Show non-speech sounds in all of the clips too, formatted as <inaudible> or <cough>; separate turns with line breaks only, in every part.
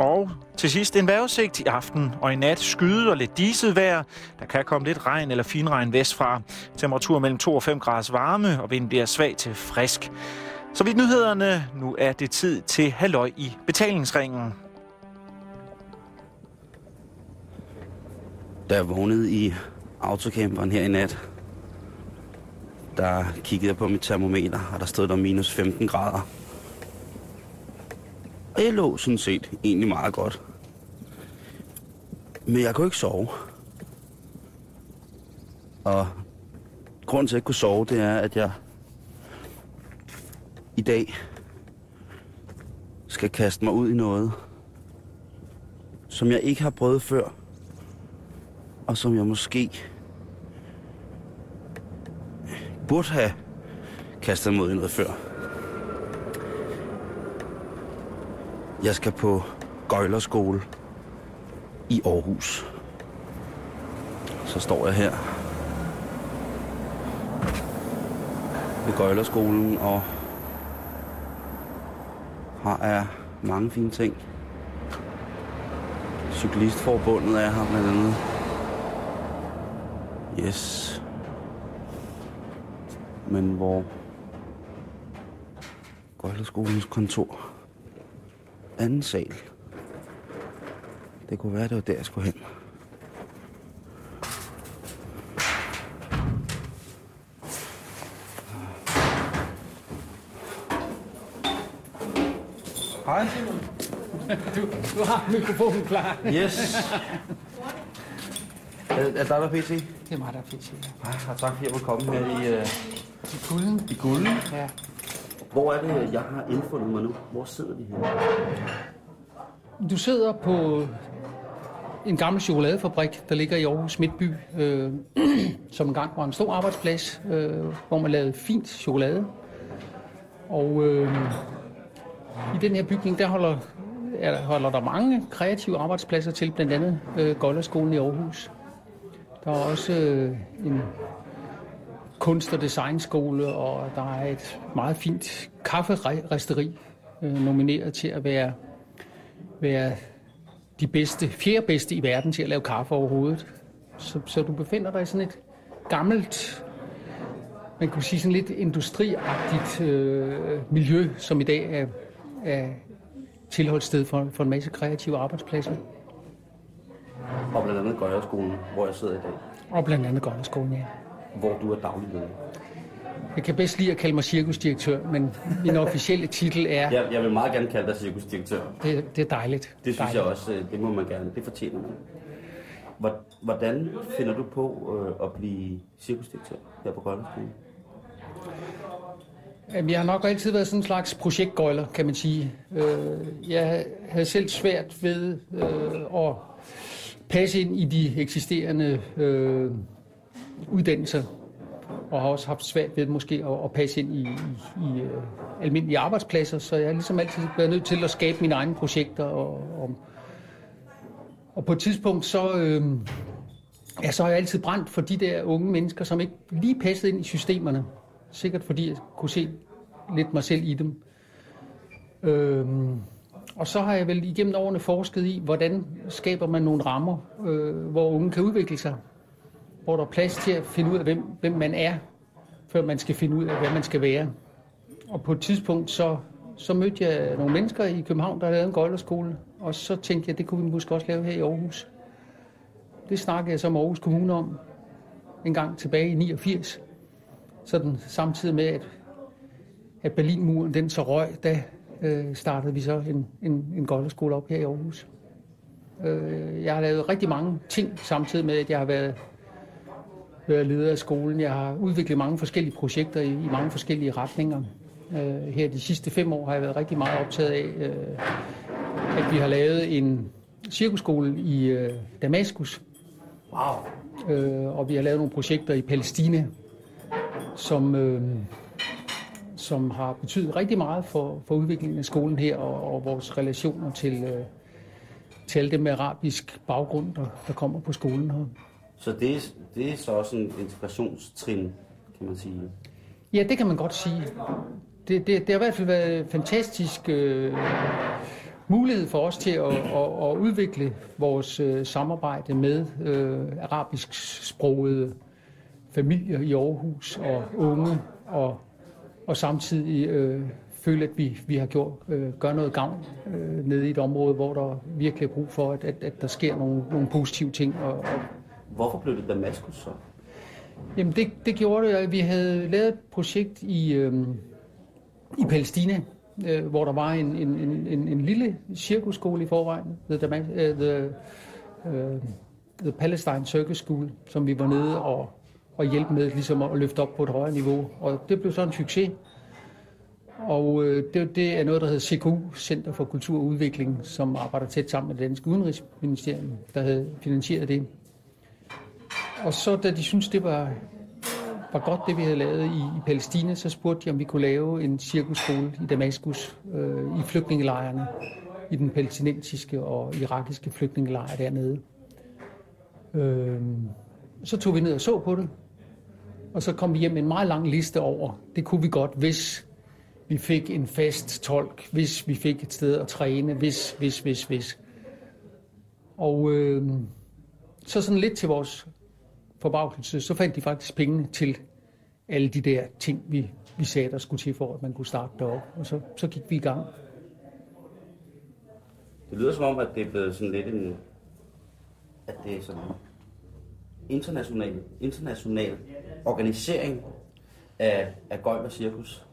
Og til sidst en vejrudsigt i aften og i nat skyde og lidt diset vejr. Der kan komme lidt regn eller finregn vestfra. Temperatur mellem 2 og 5 grader varme, og vinden bliver svag til frisk. Så vidt nyhederne, nu er det tid til halløj i betalingsringen.
Da jeg vågnede i autocamperen her i nat, der kiggede jeg på mit termometer, og der stod der minus 15 grader. Og jeg lå sådan set egentlig meget godt. Men jeg kunne ikke sove. Og grunden til, at jeg ikke kunne sove, det er, at jeg i dag skal kaste mig ud i noget, som jeg ikke har prøvet før, og som jeg måske burde have kastet mig ud i noget før. Jeg skal på Gøjlerskole i Aarhus. Så står jeg her ved Gøjlerskolen og har er mange fine ting. Cyklistforbundet er her blandt andet. Yes. Men hvor Gøjlerskolens kontor anden sal. Det kunne være, det var der, jeg skulle hen. Hej.
Du, du har mikrofonen klar.
Yes. er, er der der PC?
Det er mig, der er PC.
Hej, og tak fordi jeg måtte komme her i, uh,
I kulden?
i gulden.
Ja.
Hvor er det, jeg har indfundet mig nu? Hvor sidder vi her?
Du sidder på en gammel chokoladefabrik, der ligger i Aarhus Midtby, øh, <clears throat> som engang var en stor arbejdsplads, øh, hvor man lavede fint chokolade. Og øh, i den her bygning, der holder, er, holder der mange kreative arbejdspladser til, blandt andet øh, Golderskolen i Aarhus. Der er også øh, en kunst- og designskole, og der er et meget fint kafferisteri, øh, nomineret til at være, være de bedste, fjerde bedste i verden til at lave kaffe overhovedet. Så, så du befinder dig i sådan et gammelt, man kunne sige sådan lidt industriagtigt øh, miljø, som i dag er, er tilholdssted for, for en masse kreative arbejdspladser.
Og blandt andet Gøjerskolen, hvor jeg sidder i dag.
Og blandt andet Gønderskolen, ja.
Hvor du er daglig leder.
Jeg kan bedst lide at kalde mig cirkusdirektør, men min officielle titel er,
Jeg, jeg vil meget gerne kalde dig cirkusdirektør.
det, det er dejligt.
Det synes
dejligt.
jeg også, øh, det må man gerne. Det fortjener man. Hvor- Hvordan finder du på øh, at blive cirkusdirektør her på?
Jamen, jeg har nok altid været sådan en slags projektgøjler, kan man sige. Øh, Jeg havde selv svært ved øh, at passe ind i de eksisterende øh, uddannelser, og har også haft svært ved måske at, at passe ind i, i, i øh, almindelige arbejdspladser, så jeg har ligesom altid været nødt til at skabe mine egne projekter. Og, og, og på et tidspunkt, så, øh, ja, så har jeg altid brændt for de der unge mennesker, som ikke lige passede ind i systemerne. Sikkert fordi jeg kunne se lidt mig selv i dem. Øhm, og så har jeg vel igennem årene forsket i, hvordan skaber man nogle rammer, øh, hvor unge kan udvikle sig. Hvor der er plads til at finde ud af, hvem, hvem man er, før man skal finde ud af, hvad man skal være. Og på et tidspunkt, så, så mødte jeg nogle mennesker i København, der lavede en gøjlerskole. Og så tænkte jeg, det kunne vi måske også lave her i Aarhus. Det snakkede jeg så med Aarhus Kommune om en gang tilbage i 89 sådan samtidig med, at, at Berlinmuren den så røg, da øh, startede vi så en, en, en gøjlerskole op her i Aarhus. Øh, jeg har lavet rigtig mange ting, samtidig med, at jeg har været, været leder af skolen. Jeg har udviklet mange forskellige projekter i, i mange forskellige retninger. Øh, her de sidste fem år har jeg været rigtig meget optaget af, øh, at vi har lavet en cirkusskole i øh, Damaskus. Wow. Øh, og vi har lavet nogle projekter i Palæstina, som, øh, som har betydet rigtig meget for, for udviklingen af skolen her og, og vores relationer til, øh, til alle dem med arabisk baggrund, der, der kommer på skolen her.
Så det er, det er så også en integrationstrin, kan man sige.
Ja, det kan man godt sige. Det, det, det har i hvert fald været fantastisk øh, mulighed for os til at, at, at udvikle vores øh, samarbejde med øh, arabisk sprogede familier i Aarhus og unge, og, og samtidig øh, føle, at vi, vi har gjort, øh, gør noget gavn øh, nede i et område, hvor der virkelig er brug for, at, at, at der sker nogle, nogle positive ting. Og, og
Hvorfor blev det Damaskus så?
Jamen det, det gjorde det, at vi havde lavet et projekt i, øh, i Palæstina, øh, hvor der var en, en, en, en, en lille cirkusskole i forvejen, The, Damas, uh, the, uh, the Palestine Circus School, som vi var nede og, og hjælpe med ligesom at løfte op på et højere niveau. Og det blev så en succes. Og øh, det, det er noget, der hedder CKU, Center for Kultur og Udvikling, som arbejder tæt sammen med det danske udenrigsministerium, der havde finansieret det. Og så da de syntes, det var, var godt, det vi havde lavet i, i Palæstina, så spurgte de, om vi kunne lave en cirkusskole i Damaskus, øh, i flygtningelejrene, i den palæstinensiske og irakiske flygtningelejr dernede. Øh, så tog vi ned og så på det, og så kom vi hjem med en meget lang liste over, det kunne vi godt, hvis vi fik en fast tolk, hvis vi fik et sted at træne, hvis, hvis, hvis, hvis. Og øh, så sådan lidt til vores forbavselse, så fandt de faktisk pengene til alle de der ting, vi, vi sagde, der skulle til for, at man kunne starte derop. Og så, så gik vi i gang.
Det lyder som om, at det er blevet sådan lidt en... At det er sådan international, international organisering af, af gøjl og cirkus.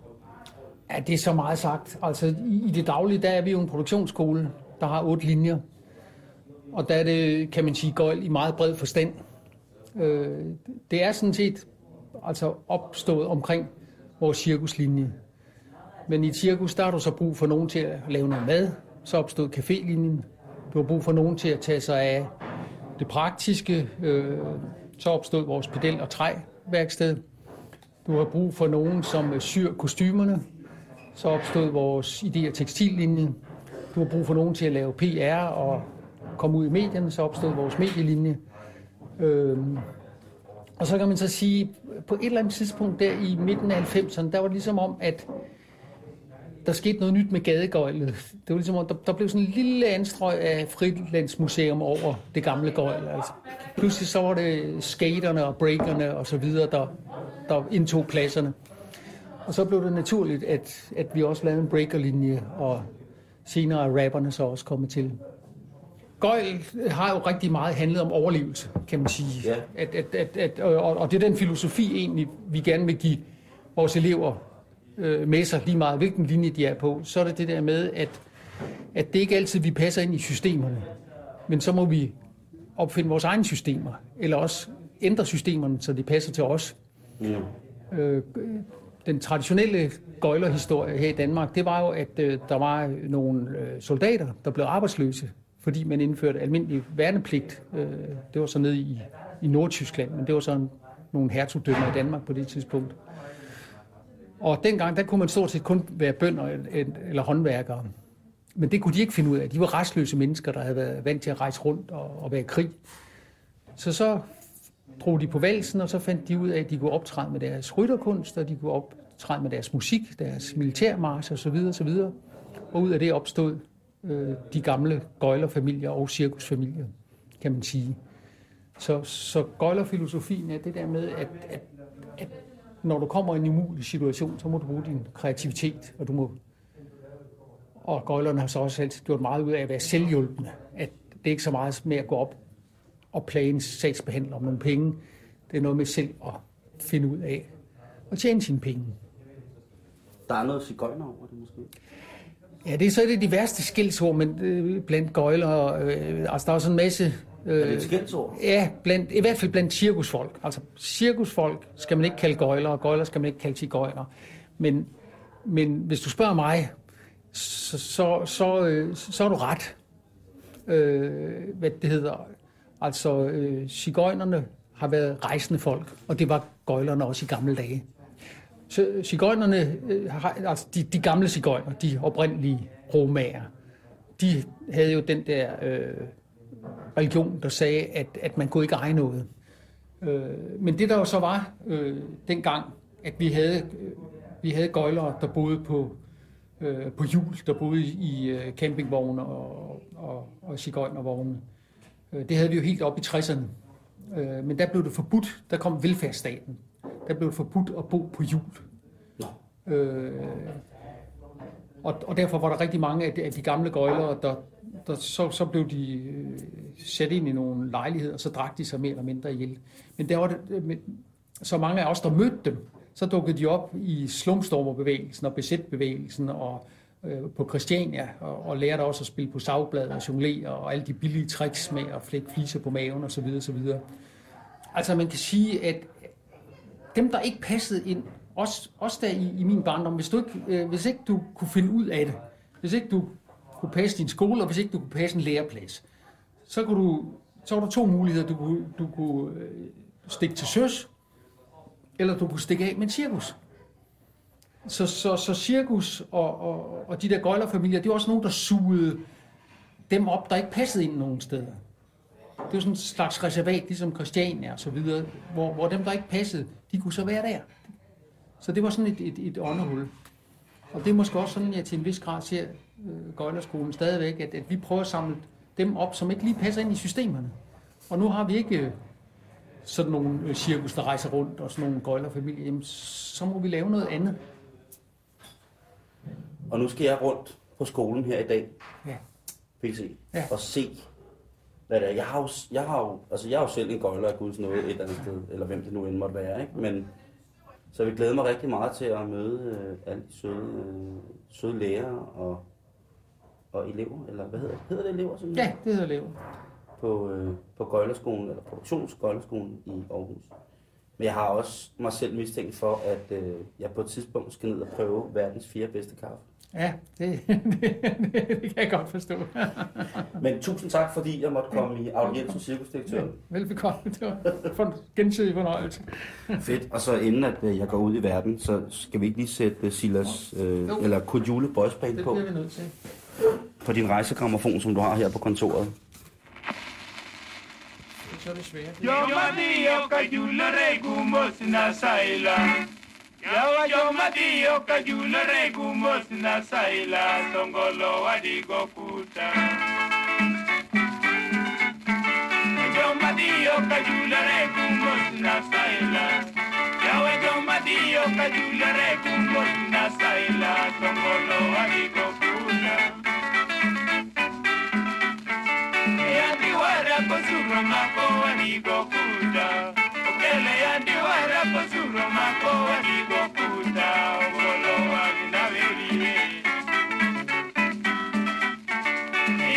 Ja, det er så meget sagt. Altså, i, i det daglige, der er vi jo en produktionsskole, der har otte linjer. Og der er det, kan man sige, gøjl i meget bred forstand. Øh, det er sådan set altså opstået omkring vores cirkuslinje. Men i et cirkus, der har du så brug for nogen til at lave noget mad. Så opstod cafélinjen. Du har brug for nogen til at tage sig af det praktiske. Øh, så opstod vores pedel- og træværksted. Du har brug for nogen, som syr kostymerne. Så opstod vores idé- og tekstillinje. Du har brug for nogen til at lave PR og komme ud i medierne. Så opstod vores medielinje. Øhm, og så kan man så sige, på et eller andet tidspunkt der i midten af 90'erne, der var det ligesom om, at der skete noget nyt med gadegøjlet. Det var ligesom om, der, der blev sådan en lille anstrøg af Frilandsmuseum over det gamle gøjl. Altså, pludselig så var det skaterne og breakerne og så videre, der, der indtog pladserne. Og så blev det naturligt, at, at vi også lavede en breakerlinje, og senere er rapperne så også kommet til. Gøjl har jo rigtig meget handlet om overlevelse, kan man sige.
Ja.
At, at, at, at, og, og det er den filosofi egentlig, vi gerne vil give vores elever øh, med sig, lige meget hvilken linje de er på. Så er det det der med, at, at det ikke altid, vi passer ind i systemerne. Men så må vi opfinde vores egne systemer, eller også ændre systemerne, så de passer til os.
Mm.
Øh, den traditionelle gøjlerhistorie her i Danmark, det var jo, at øh, der var nogle øh, soldater, der blev arbejdsløse, fordi man indførte almindelig værnepligt. Øh, det var så nede i, i Nordtyskland, men det var sådan nogle hertugdømmer i Danmark på det tidspunkt. Og dengang, der kunne man stort set kun være bønder eller håndværkere. Men det kunne de ikke finde ud af. De var restløse mennesker, der havde været vant til at rejse rundt og, og være i krig. Så så drog de på valsen, og så fandt de ud af, at de kunne optræde med deres rytterkunst, og de kunne optræde med deres musik, deres militærmarsch osv. osv. Og ud af det opstod øh, de gamle gøjlerfamilier og cirkusfamilier, kan man sige. Så, så gøjlerfilosofien er det der med, at, at, at når du kommer i en umulig situation, så må du bruge din kreativitet, og du må og gøjlerne har så også altid gjort meget ud af at være selvhjulpende. At det er ikke så meget med at gå op og plage en sagsbehandler om nogle penge. Det er noget med selv at finde ud af og tjene sine penge.
Der er noget cigøjner over det måske.
Ja, det er så et af de værste skældsord, men øh, blandt gøjler, øh, altså der er sådan en masse... Øh,
Er det et skældsord?
Ja, blandt, i hvert fald blandt cirkusfolk. Altså cirkusfolk skal man ikke kalde gøjler, og gøjler skal man ikke kalde cigøjner. Men, men hvis du spørger mig, så, så, så, øh, så er du ret. Øh, hvad det hedder. Altså, øh, cigøjnerne har været rejsende folk, og det var gøjlerne også i gamle dage. Så cigøjnerne, øh, altså de, de gamle cigøjner, de oprindelige romager, de havde jo den der øh, religion, der sagde, at, at man kunne ikke eje noget. Øh, men det der jo så var øh, dengang, at vi havde, øh, vi havde gøjlere, der boede på øh, på jul, der boede i øh, campingvogne og, og, og cigøjnervogne. Øh, det havde vi jo helt op i 60'erne. Øh, men der blev det forbudt, der kom velfærdsstaten. Der blev forbudt at bo på hjul. Øh, og, og derfor var der rigtig mange af de, af de gamle gøjlere, der, der så, så blev de øh, sat ind i nogle lejligheder, og så drak de sig mere eller mindre ihjel. Men der var det, med, så mange af os, der mødte dem, så dukkede de op i slumstormerbevægelsen og besætbevægelsen og øh, på Christiania, og, og lærte også at spille på savblad og jonglere og alle de billige tricks med at flække fliser på maven osv. osv. Altså man kan sige, at dem, der ikke passede ind, også, også der i, i min barndom, hvis, du ikke, øh, hvis ikke du kunne finde ud af det, hvis ikke du kunne passe din skole, og hvis ikke du kunne passe en læreplads, så, kunne du, så var der to muligheder. Du kunne, du kunne øh, stikke til søs, eller du kunne stikke af med en cirkus. Så, så, så cirkus og, og, og de der gøjlerfamilier, det var også nogen, der sugede dem op, der ikke passede ind nogen steder. Det var sådan en slags reservat, ligesom Christiania og så videre, hvor, hvor dem, der ikke passede, de kunne så være der. Så det var sådan et, et, et åndehul. Og det er måske også sådan, jeg til en vis grad ser øh, Gøjlerskolen stadigvæk, at, at vi prøver at samle dem op, som ikke lige passer ind i systemerne. Og nu har vi ikke øh, sådan nogle øh, cirkus, der rejser rundt, og sådan nogle gøjlerfamilier, jamen, så må vi lave noget andet.
Og nu skal jeg rundt på skolen her i dag,
Ja.
PC,
Ja.
og se, hvad det er. Jeg har jo, jeg har jo, altså jeg har jo selv en gøjler af Guds nåde et eller andet sted, eller hvem det nu end måtte være, ikke? Men, så jeg vil glæde mig rigtig meget til at møde øh, alle de søde, øh, søde lærere og, og elever, eller hvad hedder det? Hedder det elever? Sådan
Ja, det hedder Lev.
på, øh, på Gøjlerskolen, eller Produktionsgøjlerskolen i Aarhus. Men jeg har også mig selv mistænkt for, at øh, jeg på et tidspunkt skal ned og prøve verdens fire bedste kaffe.
Ja, <laughs> det, det, det, kan jeg godt forstå. <laughs>
Men tusind tak, fordi jeg måtte komme i audiens hos cirkusdirektøren.
Velbekomme. Det var for en gensidig fornøjelse.
Fedt. Og så inden at øh, jeg går ud i verden, så skal vi ikke lige sætte øh, Silas, øh,
Jo.
eller Kujule Boys Band
Det
på,
bliver vi nødt til.
på din rejsegrammofon, som du har her på kontoret.
Så er det svært.
Yomadio kajulare gumos na saila. yawacho madiyo kajulore gumos na saila tongolo wadigo futa jomadiyo kajulore gumos na saila yawe jomadiyo kajulore gumos na saila tongolo wadigo futa yadiwara kosuro mako wadigo futa mbele ya diwara posuro mako walikokuta bolo wakinavili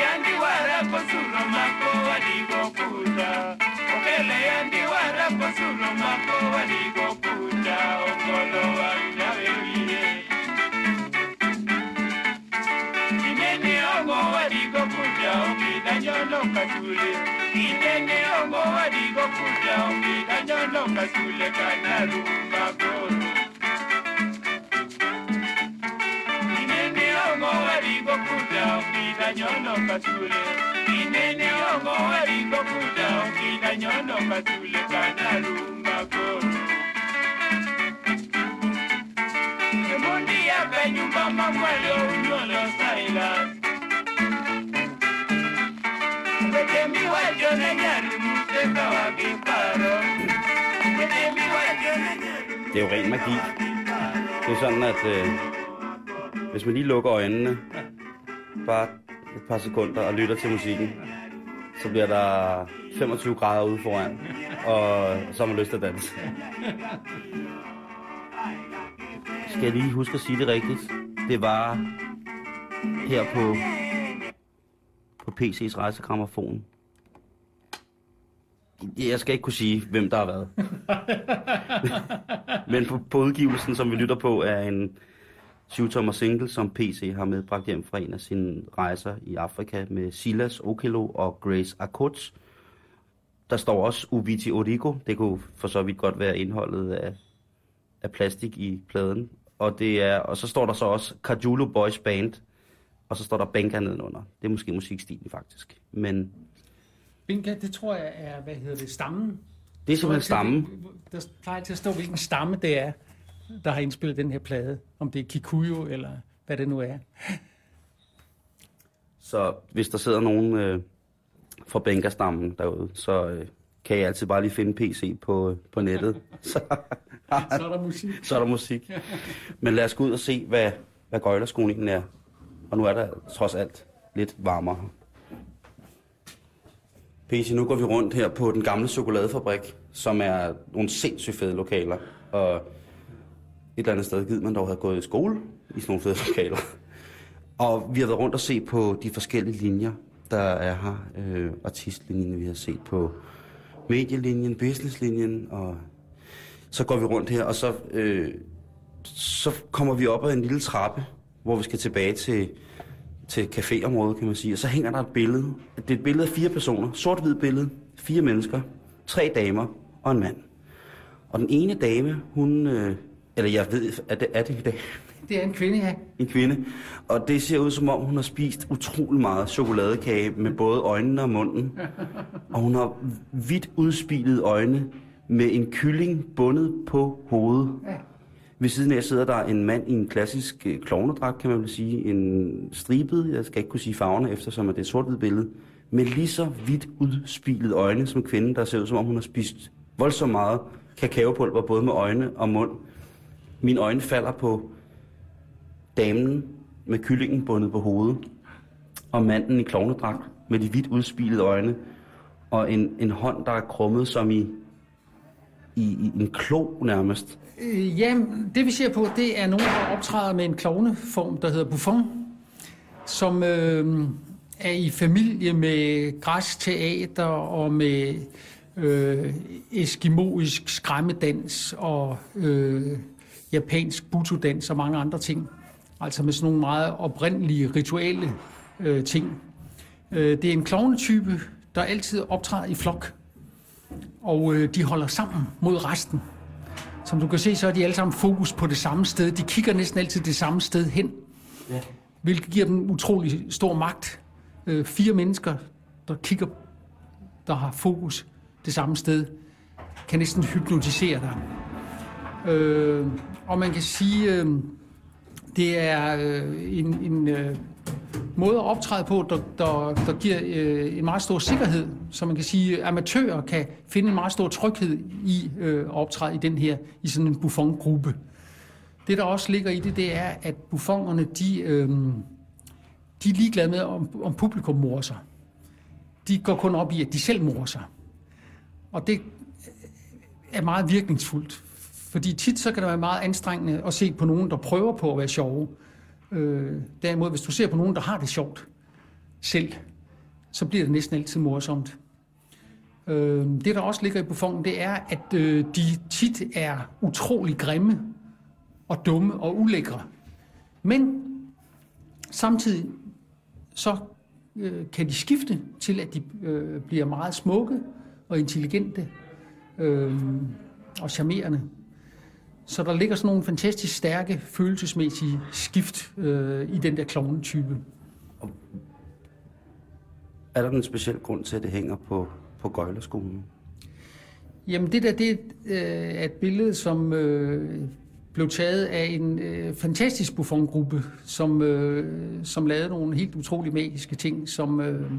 ya ndiwara posuro mako walikokuta mbele ya ndiwara posuro mako walikokuta bolo ogo inene ongo walikokuta okidanyono katule. Inene ongo walikokuta okidanyono Kalonga tule kana kuda okida nyono katule Inene ongo warigo
Det er jo ren magi. Det er sådan, at øh, hvis man lige lukker øjnene, bare et par sekunder og lytter til musikken, så bliver der 25 grader ude foran, og så har man lyst til at danse. Skal jeg lige huske at sige det rigtigt? Det var her på, på PC's rejsegrammerfon jeg skal ikke kunne sige, hvem der har været. <laughs> Men på, på udgivelsen, som vi lytter på, er en 7-tommer single, som PC har medbragt hjem fra en af sine rejser i Afrika med Silas Okelo og Grace Akot. Der står også Ubiti Origo. Det kunne for så vidt godt være indholdet af, af plastik i pladen. Og, det er, og så står der så også Kajulu Boys Band, og så står der Benka nedenunder. Det er måske musikstilen faktisk. Men
Binka, det tror jeg er, hvad hedder det, stammen.
det er simpelthen stammen.
Der plejer til at stå, hvilken stamme det er, der har indspillet den her plade. Om det er Kikuyu, eller hvad det nu er.
Så hvis der sidder nogen øh, fra bænkerstammen derude, så øh, kan jeg altid bare lige finde PC på, øh, på nettet. <laughs> så,
Så er der musik.
så er der musik. Men lad os gå ud og se, hvad, hvad gøjlerskolen egentlig er. Og nu er der trods alt lidt varmere. PC, nu går vi rundt her på den gamle chokoladefabrik, som er nogle sindssygt fede lokaler. Og et eller andet sted givet man dog havde gået i skole i sådan nogle fede lokaler. Og vi har været rundt og se på de forskellige linjer, der er her. Øh, artistlinjen, vi har set på medielinjen, businesslinjen, og så går vi rundt her, og så, øh, så kommer vi op ad en lille trappe, hvor vi skal tilbage til, til caféområdet, kan man sige. Og så hænger der et billede. Det er et billede af fire personer. Sort-hvid billede. Fire mennesker. Tre damer og en mand. Og den ene dame, hun... Øh, eller jeg ved, er det, er det i dag?
Det er en kvinde, ja.
En kvinde. Og det ser ud som om, hun har spist utrolig meget chokoladekage med både øjnene og munden. Og hun har vidt udspilede øjne med en kylling bundet på hovedet.
Ja.
Ved siden af sidder der en mand i en klassisk øh, klovnedragt, kan man vel sige. En stribet, jeg skal ikke kunne sige farverne, eftersom det er et sort billede. Med lige så vidt udspilede øjne som kvinden, der ser ud som om, hun har spist voldsomt meget kakaopulver, både med øjne og mund. Mine øjne falder på damen med kyllingen bundet på hovedet, og manden i klovnedragt med de vidt udspilede øjne, og en, en hånd, der er krummet som i, i, i en klo nærmest.
Øh, ja, det vi ser på, det er nogen, der optræder med en klovneform, der hedder Buffon, som øh, er i familie med græsk teater og med øh, eskimoisk skræmmedans og øh, japansk butodans og mange andre ting. Altså med sådan nogle meget oprindelige rituelle øh, ting. Øh, det er en klovnetype, der altid optræder i flok, og øh, de holder sammen mod resten. Som du kan se, så er de alle sammen fokus på det samme sted. De kigger næsten altid det samme sted hen,
Ja.
hvilket giver dem utrolig stor magt. Øh, fire mennesker, der kigger, der har fokus det samme sted, kan næsten hypnotisere dig. Øh, og man kan sige, øh, det er øh, en, en øh, måde at optræde på, der, der, der giver øh, en meget stor sikkerhed. Så man kan sige, at amatører kan finde en meget stor tryghed i øh, at optræde i den her, i sådan en buffongruppe. Det, der også ligger i det, det er, at buffongerne, de, øh, de er ligeglade med, om, om publikum morer sig. De går kun op i, at de selv morer sig. Og det er meget virkningsfuldt. Fordi tit så kan det være meget anstrengende at se på nogen, der prøver på at være sjove. Øh, derimod, hvis du ser på nogen, der har det sjovt selv, så bliver det næsten altid morsomt. Øh, det, der også ligger i buffonen, det er, at øh, de tit er utrolig grimme og dumme og ulækre. Men samtidig så øh, kan de skifte til, at de øh, bliver meget smukke og intelligente øh, og charmerende. Så der ligger sådan nogle fantastisk stærke følelsesmæssige skift øh, i den der klovnetype.
Er der en speciel grund til, at det hænger på, på gøjlerskolen?
Jamen det der, det øh, er et billede, som øh, blev taget af en øh, fantastisk buffongruppe, som, øh, som lavede nogle helt utrolig magiske ting, som, øh,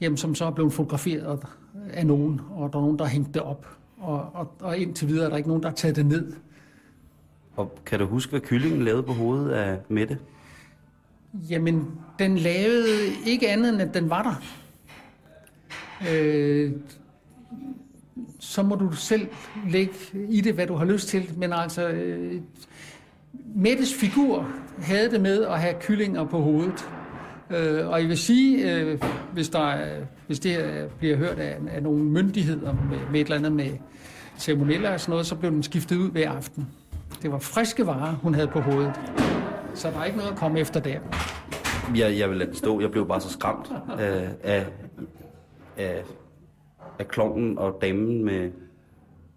jamen, som så er blevet fotograferet af nogen, og der er nogen, der har hængt det op. Og, og, og indtil videre er der ikke nogen, der har taget det ned.
Og kan du huske, hvad kyllingen lavede på hovedet af Mette?
Jamen, den lavede ikke andet, end at den var der. Øh, så må du selv lægge i det, hvad du har lyst til. Men altså, øh, Mettes figur havde det med at have kyllinger på hovedet. Øh, og jeg vil sige, øh, hvis, der, er- hvis det her bliver hørt af, af nogle myndigheder med, med et eller andet med ceremonielle og sådan noget, så blev den skiftet ud hver aften. Det var friske varer, hun havde på hovedet. Så der er ikke noget at komme efter der.
Jeg, jeg vil lade den stå. Jeg blev bare så skræmt af, af, af, af klovnen og damen med,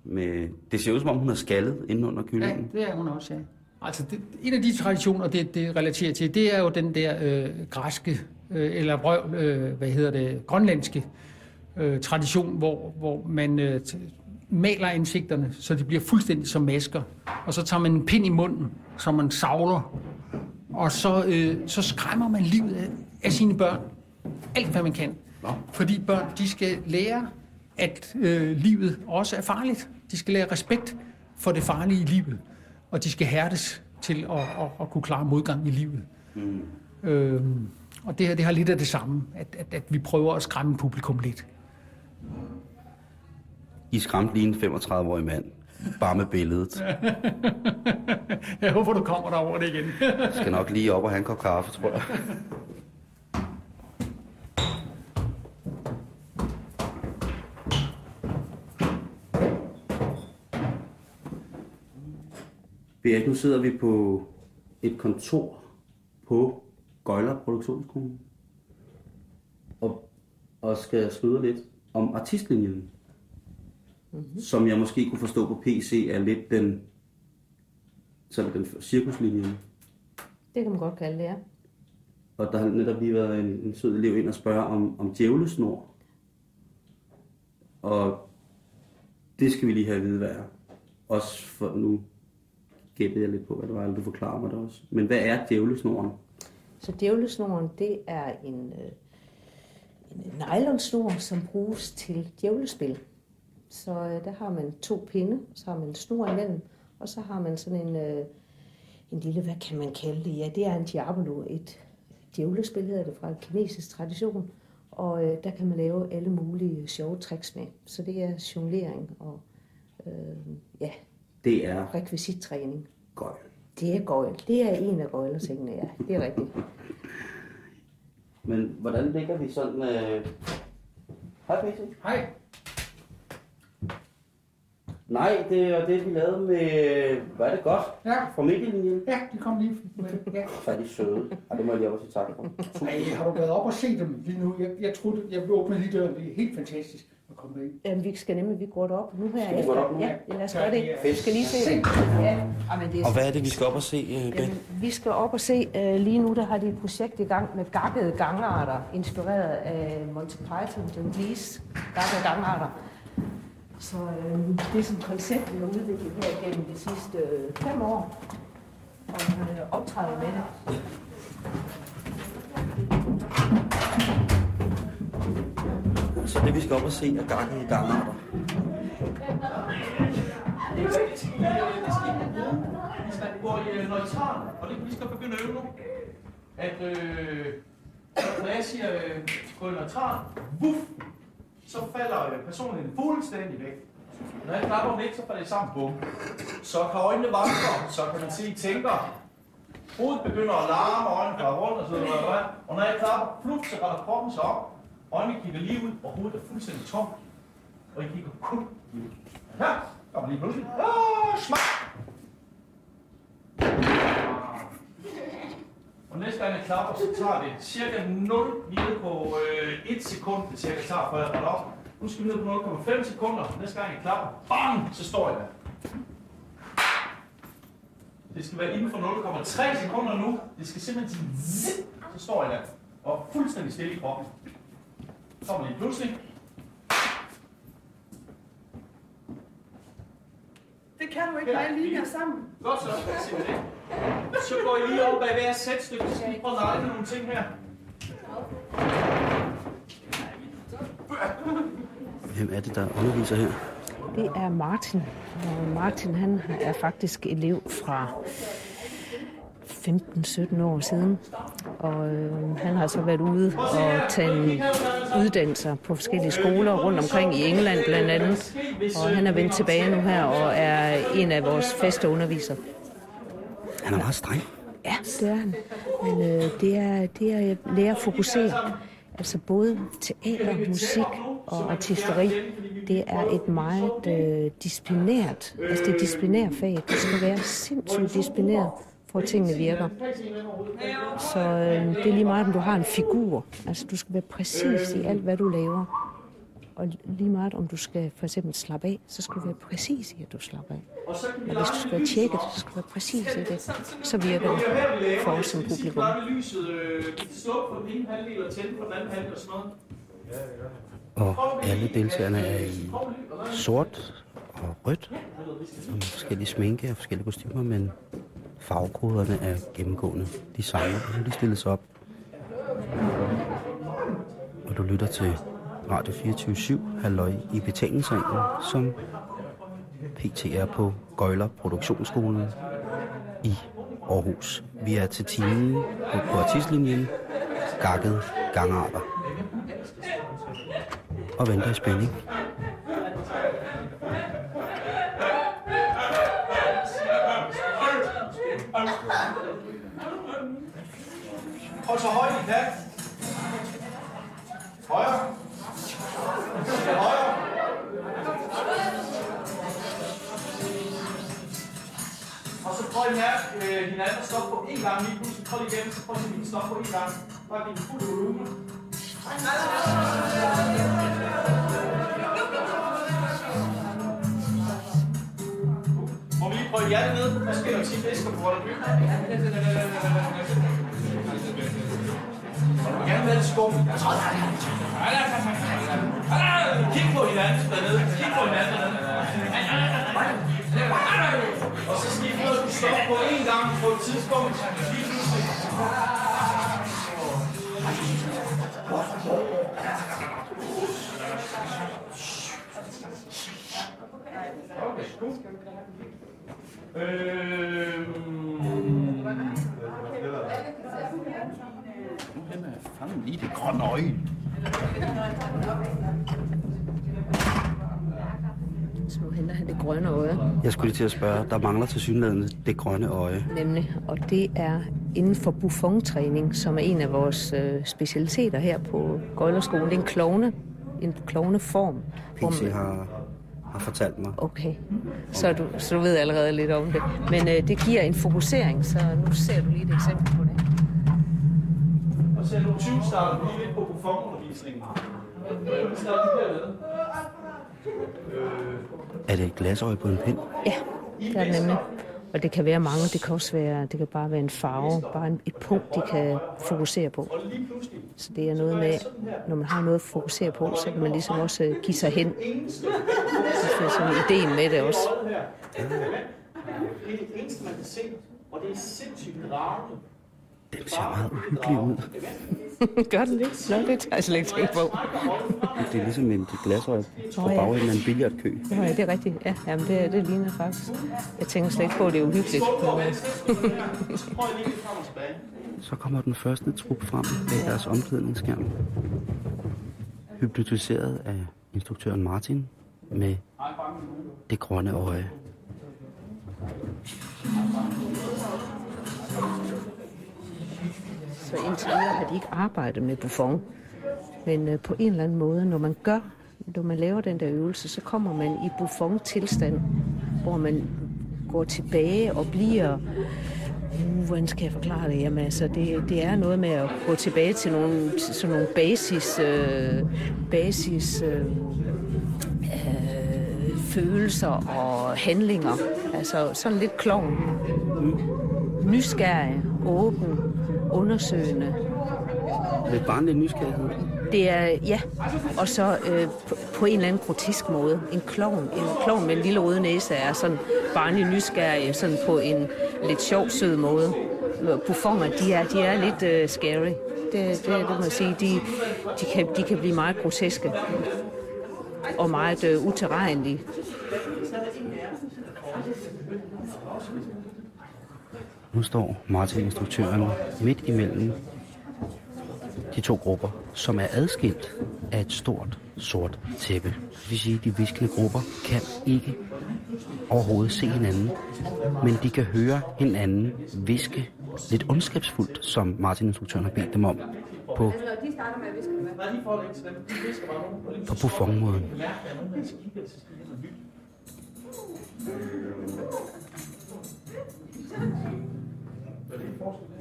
med... Det ser ud som om, hun har skaldet inde under
Ja,
kyllingen.
det er hun også, ja. Altså, det, en af de traditioner, det, det relaterer til, det er jo den der øh, græske, øh, eller brøv, øh, hvad hedder det, grønlandske øh, tradition, hvor, hvor man øh, maler ansigterne, så de bliver fuldstændig som masker. Og så tager man en pind i munden, som man savler Og så, øh, så skræmmer man livet af, af sine børn. Alt, hvad man kan. Fordi børn, de skal lære, at øh, livet også er farligt. De skal lære respekt for det farlige i livet. Og de skal hærdes til at, at, at kunne klare modgang i livet. Mm. Øhm, og det her det har lidt af det samme, at, at, at vi prøver at skræmme publikum lidt.
I skræmte lige en 35-årig mand. Bare med billedet. <laughs>
Jeg håber, du kommer derover det igen.
Jeg skal nok lige op og have en kop kaffe, tror jeg. <laughs> Berit, nu sidder vi på et kontor på Gøjler Produktionsskole og, og skal sludre lidt om artistlinjen, mm-hmm. som jeg måske kunne forstå på PC er lidt den, sådan den cirkuslinjen.
Det kan man godt kalde det, ja.
Og der har netop lige været en, en sød elev ind og spørge om, om djævlesnor. Og det skal vi lige have at vide, hvad er. Også for nu gættede jeg lidt på, hvad det var, eller du forklarer mig det også. Men hvad er djævlesnoren?
Så djævlesnoren, det er en, øh, en nylonsnor, som bruges til djævlespil. Så øh, der har man to pinde, så har man en snor imellem, og så har man sådan en, øh, en lille, hvad kan man kalde det? Ja, det er en diabolo, et djævlespil hedder det fra en kinesisk tradition. Og øh, der kan man lave alle mulige sjove tricks med. Så det er jonglering og øh, ja,
det er
rekvisittræning.
gøjl.
Det er gøjl. Det er en af gøjlertingene, ja. Det er rigtigt.
Men hvordan ligger vi sådan... Øh... Hej, PC.
Hej.
Nej, det er det, vi lavede med... Hvad er det godt?
Ja,
Fra medielinjen.
ja, de kom lige med det. Ja.
Så er de søde. Ej, det må jeg lige også sige tak for.
Ej, har du været op og set dem lige nu? Jeg, jeg troede, jeg åbnede lige døren. Det er helt fantastisk at komme derind.
Jamen, vi skal nemlig, vi går derop nu her.
Skal vi gå derop nu?
Ja, lad os gøre det. Vi skal lige se det. Ja, Jamen, det er
Og hvad er det, vi skal op og se, øh, Ben?
Jamen, vi skal op og se, uh, lige nu der har de et projekt i gang med gakkede gangarter, inspireret af Monty Python, John Cleese, gakkede gangarter. Så uh, det er sådan et koncept, vi har udviklet her gennem de sidste uh, fem år, og uh, optræder med det.
Så det, vi skal op og se, er gangen i gangarter.
Vi skal gå i øh, neutral, og det vi skal begynde at øve nu. At øh, når jeg siger øh, gå i neutral, vuff, så falder øh, personen fuldstændig væk. Når jeg klapper lidt, så falder det sammen, bum. Så kan øjnene vandre, så kan man se, I tænker. Hovedet begynder at larme, øjnene går rundt og så videre. Og når jeg klapper, plup, så retter kroppen sig op. Ånden kigger lige ud, og hovedet er fuldstændig tomt. Og I kigger kun lige ud. Her kommer lige pludselig. Ah, smak! Og næste gang jeg klapper, så tager det cirka 0 nede på øh, 1 sekund, det cirka tager, før jeg holder op. Nu skal vi ned på 0,5 sekunder. Næste gang jeg klapper, bang, så står jeg der. Det skal være inden for 0,3 sekunder nu. Det skal simpelthen sige zip, så står jeg der. Og fuldstændig stille i kroppen. Kommer lige pludselig.
Det kan du ikke, når alle linjer sammen.
Godt så, så siger vi det. Så går I lige over bag hver sætstykke, så skal I prøve at lege med nogle ting her.
Hvem er det, der underviser her?
Det er Martin. Og Martin han er faktisk elev fra 15-17 år siden. Og øh, han har så været ude og tage uddannelser på forskellige skoler rundt omkring i England blandt andet. Og han er vendt tilbage nu her og er en af vores faste undervisere.
Han er meget streng.
Ja, det er han. Men øh, det, er, det er at lære at fokusere. Altså både teater, musik og artisteri, det er et meget øh, disciplinært, altså det er disciplinært fag. Du skal være sindssygt disciplineret, for at tingene virker. Så øh, det er lige meget, om du har en figur. Altså du skal være præcis i alt, hvad du laver. Og lige meget, om du skal for eksempel slappe af, så skal du være præcis i, at du slapper af.
Og så kan vi
Og hvis du skal være tjekket, så skal du være præcis i det. Så virker det for os som
publikum. på og tænde på den anden halvdel og sådan noget.
Og alle deltagerne er i sort og rødt. Og forskellige sminke og forskellige kostymer, men fagkoderne er gennemgående de samme, og de stilles op. Og du lytter til Radio 24 Halløj i betalingsringen, som PT er på Gøjler Produktionsskolen i Aarhus. Vi er til timen på, på artistlinjen Gakket Gangarter. Og venter i spænding.
Hold så højt I kan. Højre. Højre. Og så prøv at mærke øh, hinanden at stoppe på én gang lige pludselig. Prøv lige igen, så prøv lige at stoppe på én gang. Bare give en fuld volumen. Må vi lige prøve hjertet ned? Hvad sker der til fisker på vores lidt skum. Kig på hinanden dernede. Kig på hinanden dernede. Og så skal I stoppe på én gang på et tidspunkt. Lige pludselig. Okay, cool. Øhm...
Den er fanden lige det grønne øje.
Så nu henter han det grønne øje,
Jeg skulle lige til at spørge, der mangler til synligheden det grønne øje.
nemlig. Og det er inden for buffontræning, som er en af vores øh, specialiteter her på Gøjlerskolen. Det er en klovne, en klovneform.
PC har, har fortalt mig.
Okay, så du, så du ved allerede lidt om det. Men øh, det giver en fokusering, så nu ser du lige et eksempel på det.
Og så nu 20 starter vi lige lidt på dernede.
Er det et glasøje på en pind?
Ja, det er det nemlig. Og det kan være mange, det kan også være, det kan bare være en farve, bare en, et punkt, de kan fokusere på. Så det er noget med, når man har noget at fokusere på, så kan man ligesom også øh, give sig hen. Det er sådan ideen med det også.
Det er det eneste, man kan se, og det er sindssygt dragende.
Den ser meget uhyggelig ud. <laughs>
Gør den det? Nå, det tager jeg slet ikke tænke på.
Det er ligesom et glasøje på
Åh, ja.
bagenden af en billiardkø.
Nå, ja, det er rigtigt. Ja, jamen, det, det ligner faktisk. Jeg tænker slet ikke på, at det er uhyggeligt.
Lidt. <laughs>
Så kommer den første trup frem bag deres omklædningsskærm. Hypnotiseret af instruktøren Martin med det grønne øje.
Altså indtil videre har de ikke arbejdet med Buffon. Men øh, på en eller anden måde, når man gør, når man laver den der øvelse, så kommer man i Buffon-tilstand, hvor man går tilbage og bliver... Uh, hvordan skal jeg forklare det? Jamen, altså, det, det er noget med at gå tilbage til nogle, til sådan nogle basis, øh, basis øh, øh, følelser og handlinger. Altså sådan lidt klovn. Nysgerrig, åben, undersøgende.
Med barnlig nysgerrighed.
Det er, ja, og så øh, på, på en eller anden grotesk måde. En klovn, en klovn med en lille røde næse er sådan barnlig nysgerrig, sådan på en lidt sjov, sød måde. Buffoner, de er, de er lidt øh, scary. Det, det, det må jeg sige. De, de, kan, de kan blive meget groteske og meget øh, uterrenlige.
Nu står Martin, instruktøren, midt imellem de to grupper, som er adskilt af et stort, sort tæppe. Det vil sige, at de viskende grupper kan ikke overhovedet se hinanden, men de kan høre hinanden viske lidt ondskabsfuldt, som Martin, instruktøren, har bedt dem om, på,
de får dem. De bare. Og
på buffonmåden.
Thank at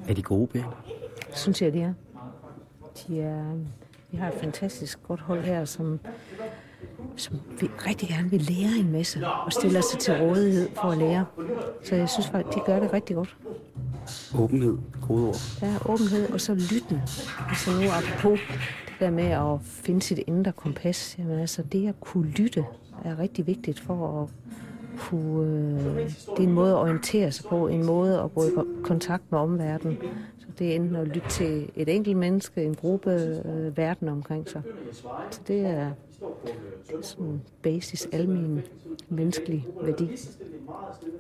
er de gode, Ben?
synes jeg, de er. De er vi har et fantastisk godt hold her, som, som vi rigtig gerne vil lære en masse og stiller sig til rådighed for at lære. Så jeg synes faktisk, de gør det rigtig godt.
Åbenhed, gode ord.
Er åbenhed, og så lytten. Altså nu apropos det der med at finde sit indre kompas. Jamen altså, det at kunne lytte er rigtig vigtigt for at kunne, øh, det er en måde at orientere sig på, en måde at gå i ko- kontakt med omverdenen. Så det er enten at lytte til et enkelt menneske, en gruppe, øh, verden omkring sig. Så det er sådan en basis, almen menneskelig værdi,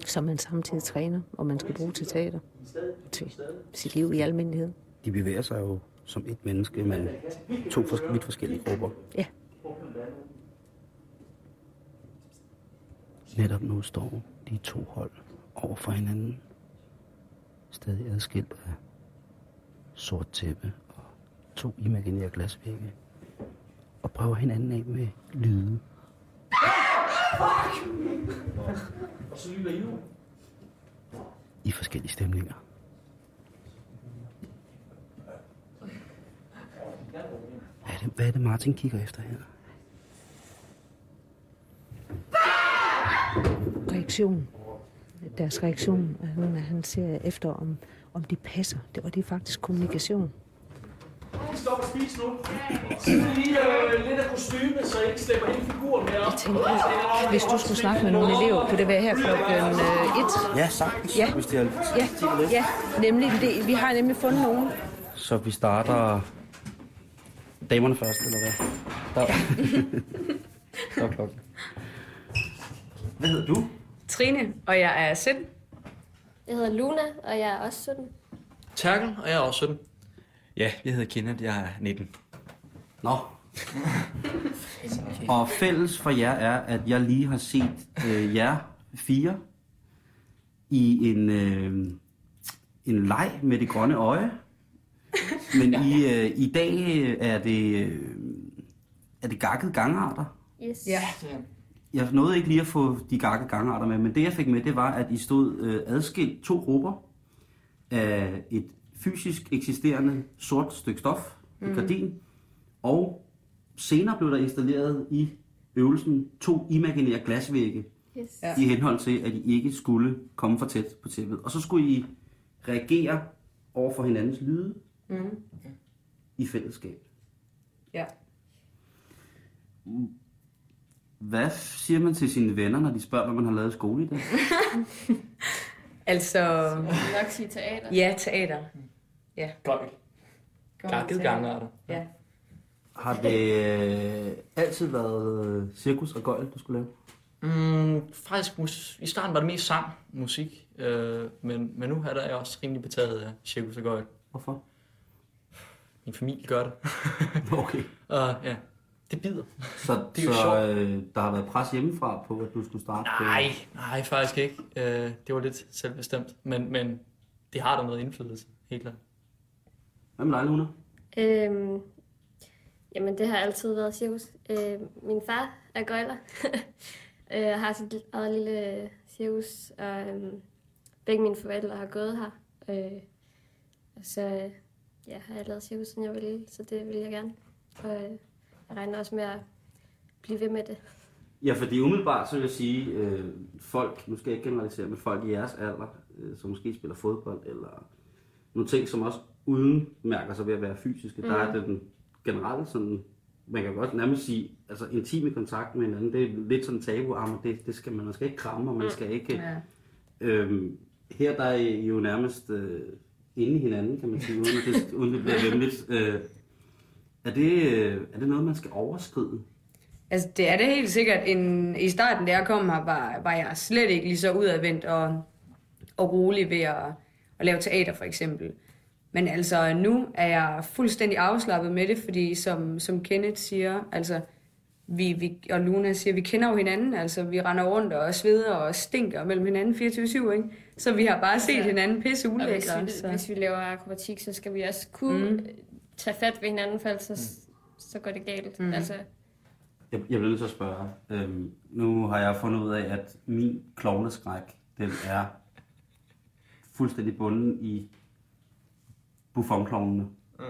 som man samtidig træner, og man skal bruge til teater, til sit liv i almindelighed.
De bevæger sig jo som et menneske, men to vidt forskellige grupper.
Ja.
Netop nu står de to hold over for hinanden. Stadig adskilt af sort tæppe og to imaginære glasvægge. Og prøver hinanden af med lyde.
Og så i
forskellige stemninger. Hvad er det, hvad er det Martin kigger efter her?
Reaktion. Deres reaktion, at han, ser efter, om, om de passer. Det, og det er faktisk kommunikation.
Stop og spis nu. Så lige øh, lidt af kostyme, så I ikke slæber hele figuren med op.
Jeg hvis du skulle snakke med nogle elever, kunne det være her klokken øh, et?
Ja, sagtens.
Ja.
Hvis det er
Ja, ja, nemlig. Det, vi har nemlig fundet nogen.
Så vi starter damerne først, eller hvad? Der. Der er klokken. Hvad hedder du?
Trine, og jeg er 17.
Jeg hedder Luna, og jeg er også 17.
Terkel, og jeg er også 17. Ja, jeg hedder Kenneth, jeg er 19.
Nå. <laughs> Og fælles for jer er, at jeg lige har set øh, jer fire i en, øh, en leg med det grønne øje. Men i, øh, i dag er det, øh, er det gakkede gangarter.
Yes.
Ja.
Jeg nåede ikke lige at få de gakkede gangarter med, men det jeg fik med, det var, at I stod øh, adskilt to grupper af et fysisk eksisterende sort stykke stof, mm. et gardin, og senere blev der installeret i øvelsen to imaginære glasvægge,
Yes.
Ja.
i henhold til, at I ikke skulle komme for tæt på tæppet. Og så skulle I reagere over for hinandens lyde
Mm.
i fællesskab.
Ja.
Hvad siger man til sine venner, når de spørger, hvad man har lavet i skole i dag? <laughs>
Altså,
vil nok sige teater.
ja, teater.
Gøjl. Gakket gangarter.
Ja.
Har det øh, altid været øh, cirkus og gøjl, du skulle lave?
Mm, faktisk, mus- i starten var det mest sang, musik, øh, men, men nu er der jeg også rimelig betaget af cirkus og gøjl.
Hvorfor?
Min familie gør det. <laughs>
Okay. <laughs>
og ja, det bider.
Så,
Det er jo
så øh, der har været pres hjemmefra på, at du skulle starte på...
Nej, nej, faktisk ikke. Øh, det var lidt selvbestemt, men, men det har der noget indflydelse, helt klart.
Hvad med dig, Luna?
Øhm, jamen, det har altid været cirkus. Øh, min far er gøjler. <laughs> øh, har sit eget lille cirkus, og øhm, begge mine forældre har gået her. Øh, og så øh, ja, har jeg lavet cirkus, siden jeg var lille, så det vil jeg gerne. Og øh, jeg regner også med at blive ved med det.
Ja, fordi umiddelbart så vil jeg sige, øh, folk, nu skal jeg ikke generalisere, men folk i jeres alder, øh, som måske spiller fodbold, eller nogle ting, som også uden mærker sig ved at være fysiske, mm. der er den generelle sådan, man kan godt nærmest sige, altså intime kontakt med hinanden, det er lidt sådan tabu, ah, men det, det skal man, man skal ikke kramme, og man skal ikke...
Ja.
Øhm, her der er I jo nærmest øh, inde i hinanden, kan man sige, uden at det, uden det bliver vemmeligt. Øh, er, det, øh, er det noget, man skal overskride?
Altså, det er det helt sikkert. En, I starten, da jeg kom her, var, var jeg slet ikke lige så udadvendt og, og rolig ved at, at lave teater, for eksempel. Men altså, nu er jeg fuldstændig afslappet med det, fordi som, som Kenneth siger, altså, vi, vi, og Luna siger, vi kender jo hinanden, altså vi render rundt og sveder og stinker mellem hinanden 24-7, ikke? Så vi har bare set
Altså,
hinanden pisse
Og hvis
ulækre.
vi,
Så.
hvis vi laver akrobatik, så skal vi også kunne
Mm.
Mm. tage fat ved hinanden, for ellers så, så går det galt.
Mm.
Mm. Altså,
Jeg, jeg bliver nødt til at spørge. Øhm, nu har jeg fundet ud af, at min klovneskræk, den er fuldstændig bunden i buffonklovnene.
Mm.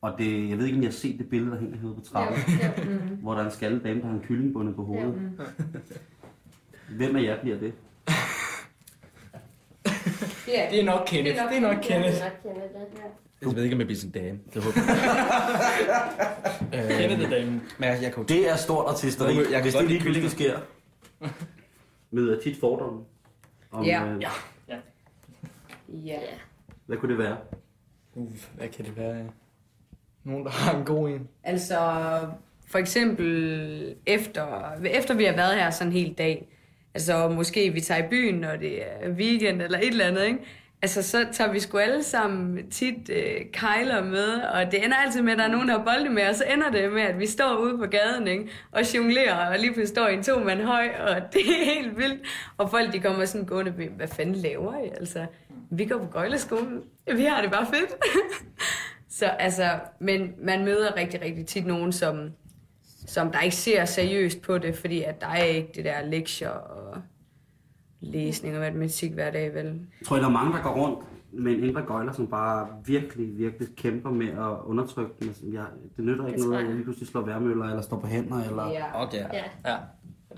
Og det, jeg ved ikke, om jeg har set det billede, der hænger herude på trappen,
ja, ja.
hvor der er en skaldet dame, der har en kylling bundet på hovedet. Hvem af jer bliver det?
Ja,
Det er nok Kenneth. Det er nok Kenneth.
Det er nok Kenneth, ja.
Jeg ved ikke, om jeg bliver sin dame. Det håber jeg. <laughs> Kenneth er damen. Men jeg, jeg kan jo
Det er stort artisteri,
Jeg kan
hvis det lige pludselig sker. <laughs> møder tit fordomme. Om,
Ja.
øh,
Ja. ja.
Ja.
Hvad kunne det være?
Uh, hvad kan det være? Nogen, der har en god en.
Altså, for eksempel efter, efter vi har været her sådan en hel dag, altså måske vi tager i byen, når det er weekend eller et eller andet, ikke? Altså, så tager vi sgu alle sammen tit øh, kejler med, og det ender altid med, at der er nogen, der har bolde med, og så ender det med, at vi står ude på gaden, ikke? Og jonglerer, og lige pludselig står en to mand høj, og <laughs> det er helt vildt. Og folk, de kommer sådan gående med, hvad fanden laver I? Altså, vi går på gøjleskolen. Vi har det bare fedt. <laughs> så altså, men man møder rigtig, rigtig tit nogen, som, som der ikke ser seriøst på det, fordi at der er ikke det der lektier og læsning og matematik hver dag, vel?
Jeg tror, der er mange, der går rundt med en indre gøjler, som bare virkelig, virkelig kæmper med at undertrykke den. Altså, Jeg, det nytter ikke
Det
noget, at
jeg.
lige pludselig slår værmøller, eller står på hænder, eller...
Ja.
Okay.
Ja.
ja.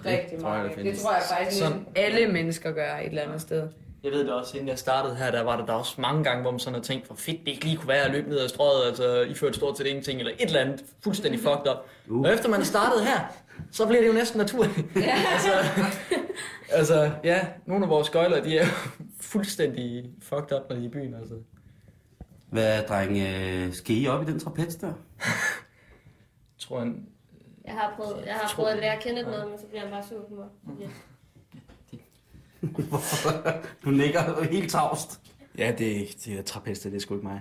Rigtig
tror jeg, det
Det, tror jeg faktisk,
sådan,
alle mennesker gør et eller andet sted.
Jeg ved det også, inden jeg startede her, der var der, der også mange gange, hvor man sådan har tænkt, hvor fedt det ikke lige kunne være at løbe ned ad strøget, altså I førte stort set ingenting, eller et eller andet fuldstændig fucked up.
Uh.
Og efter man startet her, så bliver det jo næsten naturligt.
Ja. <laughs>
altså, altså, ja, nogle af vores skøjler, de er jo <laughs> fuldstændig fucked up, når de er i byen, altså.
Hvad, drenge, skal I op i den trapez der? <laughs>
Tror jeg,
Jeg har prøvet, jeg har prøvet at lære Kenneth noget, men så bliver han bare sur på mig. Ja. <laughs>
du nikker helt tavst.
Ja, det, det er trapester, det er sgu ikke mig.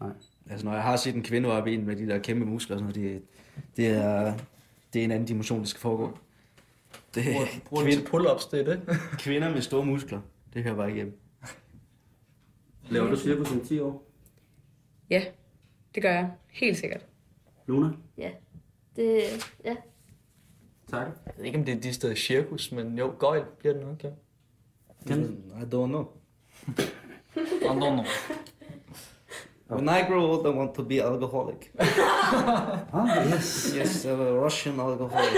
Nej.
Altså, når jeg har set en kvinde op i en med de der kæmpe muskler og sådan noget, det, det, er, det er en anden dimension, det skal foregå. Det,
bruger, bruger til pull-ups, det er det. <laughs>
kvinder med store muskler, det hører bare igennem.
Laver du cirkus om 10 år?
Ja, det gør jeg. Helt sikkert.
Luna?
ja. Det, ja.
Tak.
Jeg ved ikke, om det er de steder cirkus, men jo, gøjl bliver det nok, ja.
I don't know.
I don't know.
When I grow old, I want to be alcoholic.
Ah, yes.
Yes, a Russian alcoholic.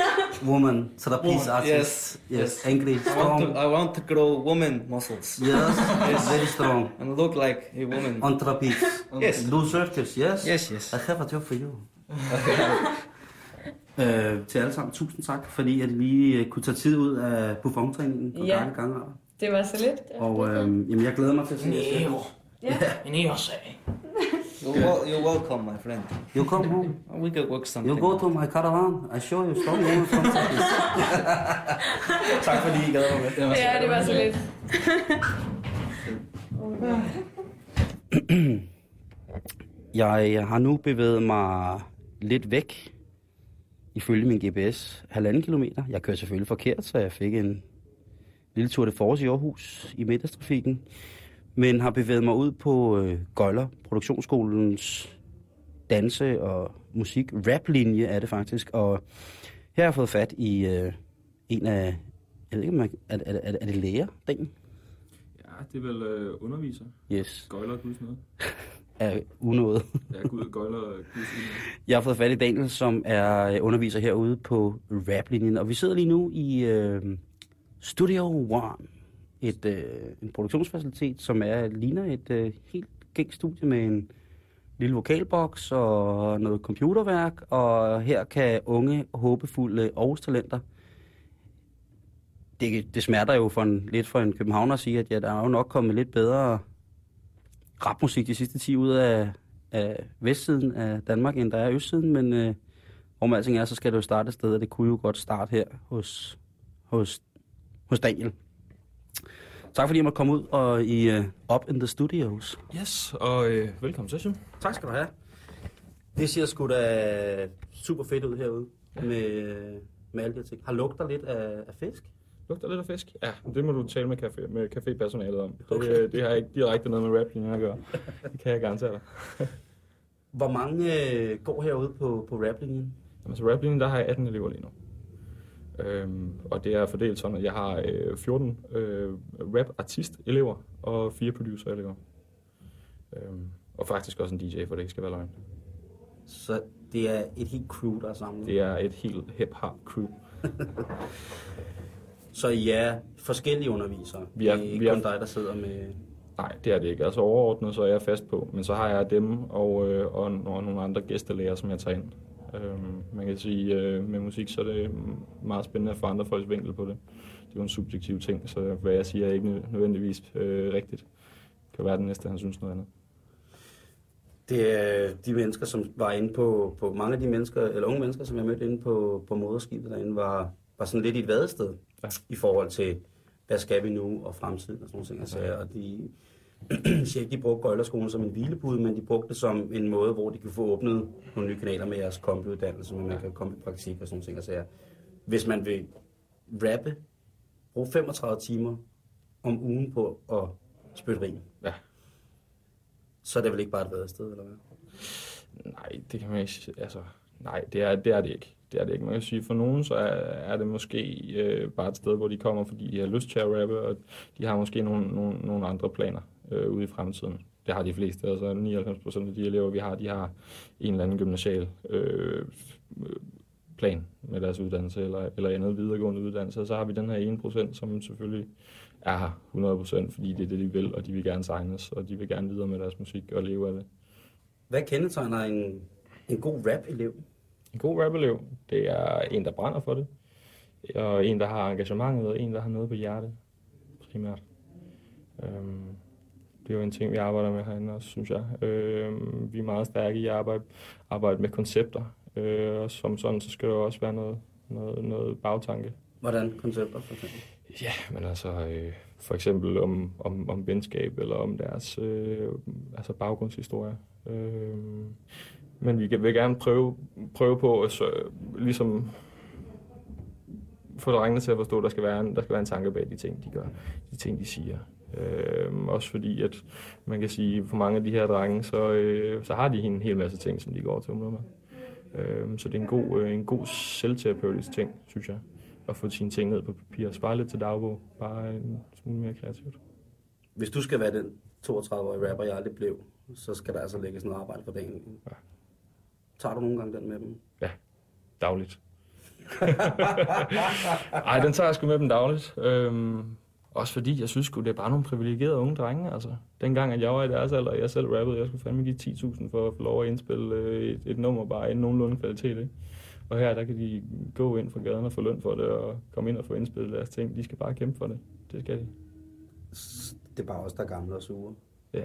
Woman, trapeze
Woman,
artist.
yes,
Yes,
yes.
angry,
I want,
strong.
to, I want to grow woman muscles.
Yes, It's very strong.
And look like a woman.
On trapeze. <laughs>
Yes.
Do circus, yes?
Yes, yes.
I have a job for you. <laughs> øh, til alle sammen, tusind tak, fordi at I lige øh, kunne tage tid ud af buffontræningen på
Ja.
ja. gangarter.
Det var så lidt.
Og øh, jamen, jeg glæder mig til at se jer.
Neo.
Ja.
En Neo-sag.
You're, you're welcome, my friend.
You come home.
We can work something.
You go to my caravan. I show you strong woman from trapeze.
tak fordi I gad mig med.
Ja, det var så lidt. <clears throat>
Jeg har nu bevæget mig lidt væk, ifølge min GPS, halvanden kilometer. Jeg kører selvfølgelig forkert, så jeg fik en lille tur til Force i Aarhus i middagstrafikken. Men har bevæget mig ud på øh, Gøjler, produktionsskolens danse- og musik-rap-linje er det faktisk. Og her har jeg fået fat i øh, en af, jeg ved ikke, man, er, er, er, er det læger, den?
Ja, det er vel øh, underviser.
Yes,
Gøjler og Guds nåde. <laughs>
er unået. <laughs>
Ja, Gud, Gøjler og Guds.
Jeg har fået fat i Daniel, som er øh, underviser herude på rap-linjen, og vi sidder lige nu i øh, Studio One, et, øh, en produktionsfacilitet, som er ligner et øh, helt gængs studie med en lille vokalboks og noget computerværk, og her kan unge, håbefulde Aarhus-talenter det, det smerter jo for en, lidt for en københavner at sige, at ja, der er jo nok kommet lidt bedre rapmusik de sidste 10 ud af, af vestsiden af Danmark, end der er østsiden, men øh, om alting er, så skal det jo starte et sted, og det kunne jo godt starte her hos, hos, hos Daniel. Tak fordi jeg måtte komme ud og i uh, Up in the Studios.
Yes, og øh, velkommen til, Sim.
Tak skal du have. Det ser sgu da super fedt ud herude med, med alle de her ting. Har lugter lidt af, af fisk?
Lugter lidt af fisk? Ja, det må du tale med, café, med cafépersonalet om. Okay. Det, det har ikke direkte noget med rap at gøre. <laughs> Det kan jeg garantere dig.
Hvor mange øh, går herude på, på rap-linjen?
Jamen, så rap der har jeg 18 elever lige nu. Øhm, og det er fordelt sådan, at jeg har øh, 14 øh, rap-artist-elever og 4 producer-elever. Øhm, og faktisk også en DJ, for det ikke skal være løgn.
Så det er et helt crew, der er samlet?
Det er et helt hip-hop crew. <laughs>
Så er forskellige undervisere?
Vi er-
det er ikke
vi er-
kun dig, der sidder med...
Nej, det er det ikke. Altså overordnet, så er jeg fast på. Men så har jeg dem og, øh, og, og nogle andre gæstelærer, som jeg tager ind. Øhm, man kan sige, øh, med musik, så er det meget spændende at få andre folks vinkel på det. Det er jo en subjektiv ting, så hvad jeg siger er ikke nø- nødvendigvis øh, rigtigt. Det kan være den næste, han synes noget andet.
Det er de mennesker, som var inde på, på mange af de mennesker, eller unge mennesker, som jeg mødte inde på, på moderskibet derinde, var, var sådan lidt i et vadested
ja.
i forhold til, hvad skal vi nu og fremtiden og sådan nogle ting. Altså, og de, <clears throat> siger ikke, de brugte Gøjlerskolen som en hvilepude, men de brugte det som en måde, hvor de kunne få åbnet nogle nye kanaler med jeres kombiuddannelse, hvor man kan komme i praktik og sådan ting. Altså, hvis man vil rappe, bruge 35 timer om ugen på at spytte rim,
ja.
så er det vel ikke bare et vadested, eller hvad?
Nej, det kan man ikke altså, nej, det er, det er det ikke. Det er det ikke. Man kan sige, for nogen så er, er det måske øh, bare et sted, hvor de kommer, fordi de har lyst til at rappe, og de har måske nogle, nogle, nogle andre planer øh, ude i fremtiden. Det har de fleste. Altså 99 procent af de elever, vi har, de har en eller anden gymnasial øh, plan med deres uddannelse, eller, eller andet videregående uddannelse. Og så har vi den her 1 procent, som selvfølgelig er her 100 procent, fordi det er det, de vil, og de vil gerne signes, og de vil gerne videre med deres musik og leve af det.
Hvad kendetegner en, en god rap-elev?
En god rap-elev, det er en, der brænder for det, og en, der har engagementet, og en, der har noget på hjertet, primært. Øhm, det er jo en ting, vi arbejder med herinde også, synes jeg. Øhm, vi er meget stærke i at arbejde, arbejde med koncepter, øh, og som sådan, så skal der også være noget, noget, noget bagtanke.
Hvordan koncepter, for eksempel?
Ja, men altså øh, for eksempel om, om, om venskab, eller om deres øh, altså baggrundshistorie. Øh, men vi vil gerne prøve, prøve på at så, ligesom få drengene til at forstå, at der skal, være en, der skal være en tanke bag de ting, de gør, de ting, de siger. Øh, også fordi, at man kan sige, for mange af de her drenge, så, øh, så har de en hel masse ting, som de går til med. Øh, så det er en god, øh, en god selvterapeutisk ting, synes jeg, at få sine ting ned på papir. Spare lidt til dagbog, bare en smule mere kreativt.
Hvis du skal være den 32-årige rapper, jeg aldrig blev, så skal der altså lægges noget arbejde for dagen.
Ja.
Tager du nogle gange den med dem?
Ja, dagligt. <laughs> Ej, den tager jeg sgu med dem dagligt. Øhm, også fordi, jeg synes sgu, det er bare nogle privilegerede unge drenge. Altså, dengang, at jeg var i deres alder, og jeg selv rappede, jeg skulle fandme give 10.000 for at få lov at indspille øh, et, et nummer bare i nogenlunde kvalitet. Ikke? Og her, der kan de gå ind fra gaden og få løn for det, og komme ind og få indspillet deres ting. De skal bare kæmpe for det. Det skal de.
Det er bare os, der er gamle og sure.
Ja,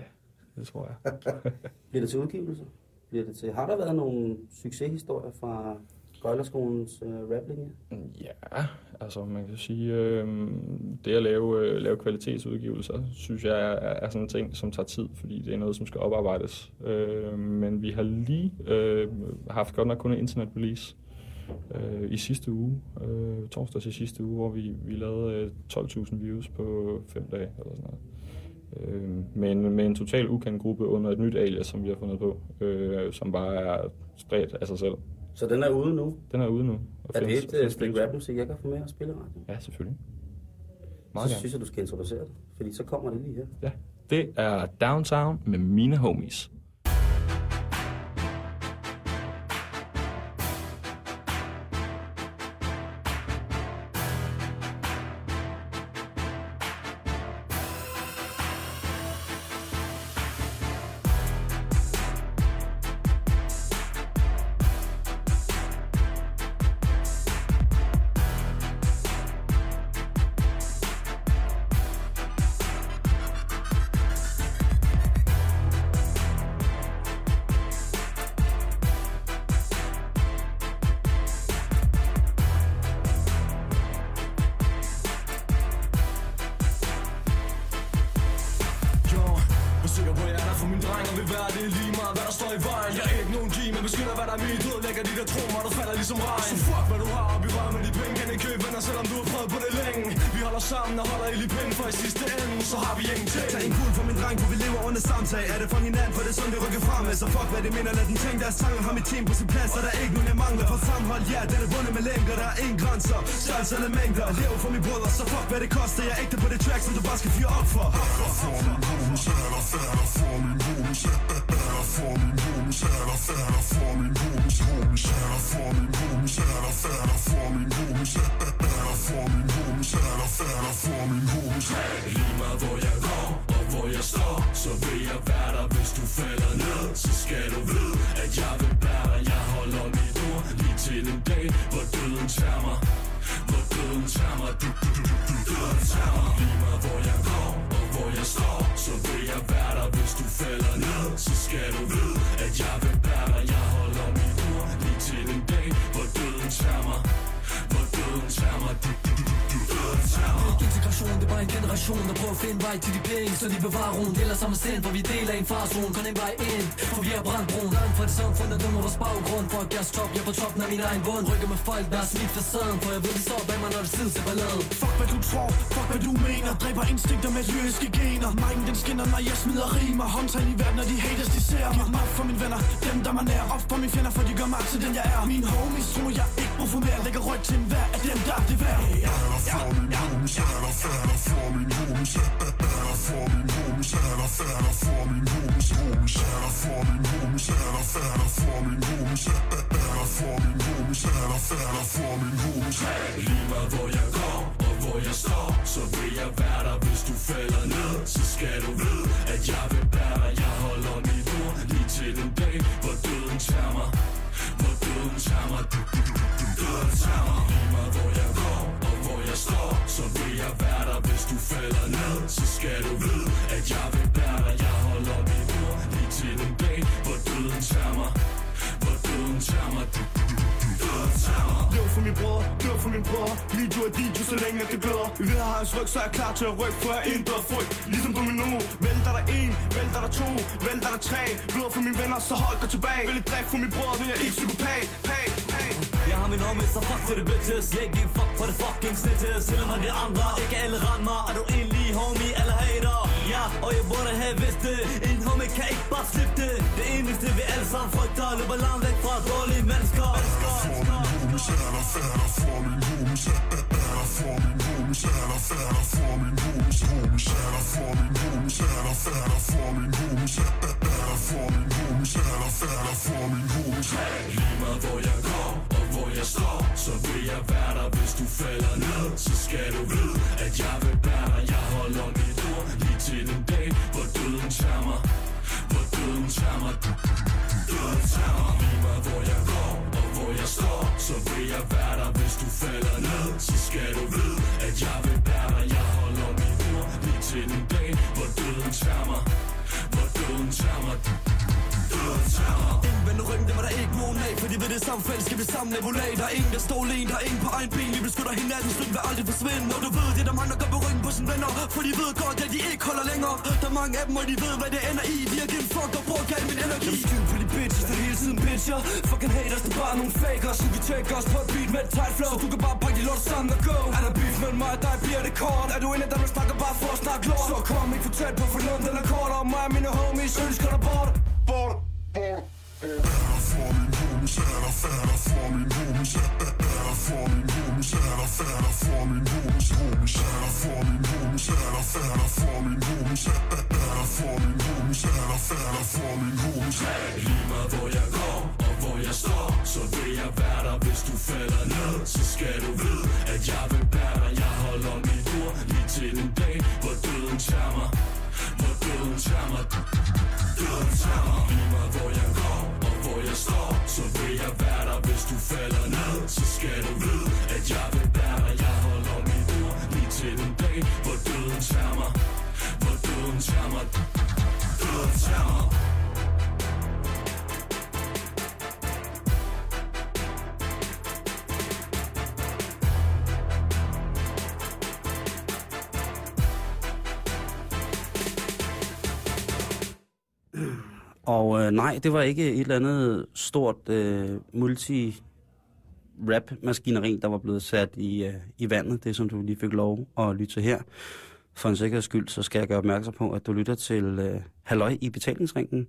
det tror jeg. <laughs> <laughs>
Bliver det til udgivelse? Bliver det til... Har der været nogle succeshistorier fra Gøjlerskolens øh, raplinje?
Ja, altså man kan sige, øh, det at lave, øh, lave kvalitetsudgivelser, synes jeg er, er sådan en ting, som tager tid, fordi det er noget, som skal oparbejdes. Øh, men vi har lige øh, haft godt nok kun en internet release øh, i sidste uge, øh, torsdag til sidste uge, hvor vi, vi lavede øh, 12.000 views på fem dage eller sådan noget. Øh, med, en, med en total ukendt gruppe under et nyt alias, som vi har fundet på, øh, som bare er spredt af sig selv.
Så den er ude nu?
Den er ude nu.
Er det et uh, stykke rapmusik, jeg kan få med og spille radio?
Ja, selvfølgelig.
Meget så gerne. synes jeg, du skal introducere det, fordi så kommer det lige her.
Ja, det er Downtown med mine homies.
Hvor døden tager mig Hvor døden tager mig Du, du, du, du, du, døden tager mig Lige meget hvor jeg går og hvor jeg står Så vil jeg være der, hvis du falder ned. Så skal du vide, at jeg vil være der. Jeg holder mit ord lige til den dag, hvor døden tager mig Hvor døden tager mig Du, du, du, tager mig
Ikke integration, det er bare en generation, der prøver at finde vej til de penge Så de bevarer roen, deler samme sind, for vi deler en farzone. Kun en vej ind, for vi har brændt broen. Langt fra det samfund, der dømmer vores baggrund. For at gøre stop, jeg er på toppen af min egen bund. Rykker med folk, der har smidt facaden For jeg ved, de står bag mig, når det tid til balladen
Fuck hvad du tror, fuck hvad du mener. Dræber instinkter med lyriske gener. Mine den skinner, når jeg smider rimer. Håndtag i verden, når de haters, de ser mig. Op for mine venner, dem der man er Op for mine fjender, for de gør mig til den jeg er. Mine homies tror jeg ikke brug for mere Lægger ryg til enhver af dem, der er det værd
for min homies, er der færder for min homies Er der for min homies, er der færder for min homies Homies, er der for min homies, er der færder for min homies Er der for min homies, er der færder for min homies
Lige meget hvor jeg går og hvor jeg står Så vil jeg være der, hvis du falder ned Så skal du vide, at jeg vil være der Jeg holder mit ord lige til den dag, hvor døden tager mig Hvor døden tager mig døden tager mig Lige meget hvor jeg går jeg står Så vil jeg være der, hvis du falder ned. Så skal du vide, at jeg vil være der. Jeg holder mit ord lige til den dag, hvor døden tager mig Hvor døden tager mig Du, du, du, du, døden tager mig Lev for min bror, dør for min bror. Video er DJ, så længe at det bløder. Vi ved at have hans ryg, så er jeg klar til at rykke For jeg er frygt, ligesom domino Vælter der en, vælter der to, vælter der tre. Blod for mine venner, så hold dig tilbage. Vil et dræb for min bror, vil jeg ikke psykopat. Pay, pay.
Jeg har min homie, så fuck for det bitches. Jeg giver fuck for det fucking snitches. Selvom at de andre ikke alle rammer. Er du egentlig homie eller hater? Ja, og jeg burde have vidst det. En homie kan ikke bare slippe det. Det eneste vi alle sammen frygter Løber langt væk fra dårlige mennesker, mennesker
homies, er der færder for min homies Er der for min homies, er der færder for min homies Homies, er der for min homies, er der færder for min homies Er der for min homies, er der færder for min homies Hey,
Lige meget hvor jeg går og hvor jeg står Så vil jeg være der, hvis du falder ned Så skal du vide, at jeg vil bære dig, Jeg holder mit ord lige til den dag, hvor døden tager mig Hvor døden tager mig døden tager mig Lige meget hvor jeg går jeg står Så vil jeg være der, hvis du falder ned. Så skal du vide, at jeg vil være der. Jeg holder mit ord lige til den dag, hvor døden tager mig Hvor døden tager mig du, du, du, du, døden
der ikke nogen af For ved det samme fællesskab, vi sammen nabolag? Der er ingen, der står alene, der er ingen på egen ben. Vi beskytter hinanden, støtten vil aldrig forsvinde. Og du ved, det er der mange, der går på ryggen på sine venner. For de ved godt, at de ikke holder længere. Der er mange af dem, og de ved, hvad det ender i. De har givet fuck og brugt al min energi. Jeg vil skyde på de bitches, der hele tiden bitcher. Fucking haters, det er bare nogle fakers. Så vi tjekker os på et beat med et tight flow? Så du kan bare pakke de lort sammen og go. Er der beef mellem mig og dig, bliver det kort? Er du en af dem, der snakker bare for at snakke lort? Så kom ikke for tæt på, for Lund er kort Og mig og mine homies, ønsker dig bort. Bort,
for min homies, er der for min homies Er der for min homies, er der for min homies Homies, er der for min homies, er der for min homies Er der for min homies, er der for min homies
Lige meget hvor jeg går og hvor jeg står Så vil jeg være der, hvis du falder ned Så skal du vide, at jeg vil være der Jeg holder mit ord lige til den dag, hvor døden tager mig døden tager mig Du, du, du, du, Døden tager mig Lige meget hvor jeg går og hvor jeg står Så vil jeg være der, hvis du falder ned Så skal du vide, at jeg vil være der Jeg holder mit ord lige til den dag, hvor døden tager mig Hvor døden tager mig Døden tager mig
Og øh, nej, det var ikke et eller andet stort øh, multi-rap-maskineri, der var blevet sat i, øh, i vandet, det som du lige fik lov at lytte til her. For en sikkerheds skyld, så skal jeg gøre opmærksom på, at du lytter til øh, Halløj i betalingsringen,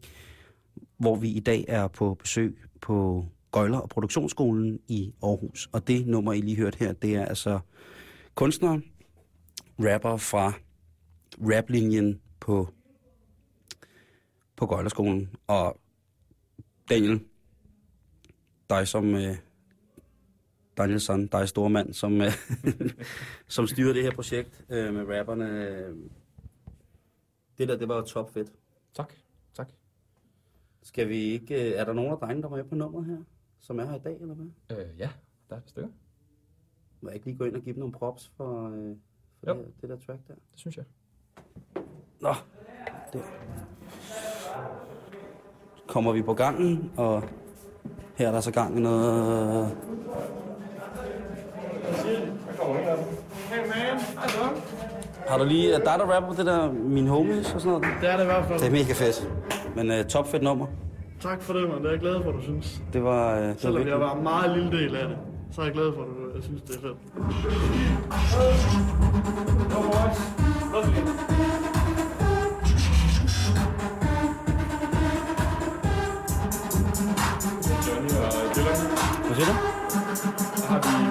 hvor vi i dag er på besøg på Gøjler og Produktionsskolen i Aarhus. Og det nummer, I lige hørte her, det er altså kunstnere, rapper fra raplinjen på på Gøjlerskolen. Og Daniel, dig som øh, Danielson, dig store mand, som, øh, <laughs> som styrer det her projekt øh, med rapperne. Øh, det der, det var jo top fedt.
Tak, tak.
Skal vi ikke... Øh, er der nogen af drengene, der var med på nummeret her? som er her i dag, eller hvad?
Øh, ja, der er et stykker.
Må jeg ikke lige gå ind og give dem nogle props for, øh, for
Jo.
det, det der track der?
Det synes jeg.
Nå, det. Kommer vi på gangen, og her er der så gang i noget...
Hey man, altså.
Har du lige... Er dig, der rapper på det der Min Homies og sådan noget?
Det er det i hvert fald.
Det er mega fedt. Men uh, top fedt nummer.
Tak for det, man. Det er jeg glad for, du synes.
Det var... Uh, det var
Selvom jeg
virkelig-
var en meget lille del af det, så er jeg glad for, at du jeg synes, det er fedt. Go boys.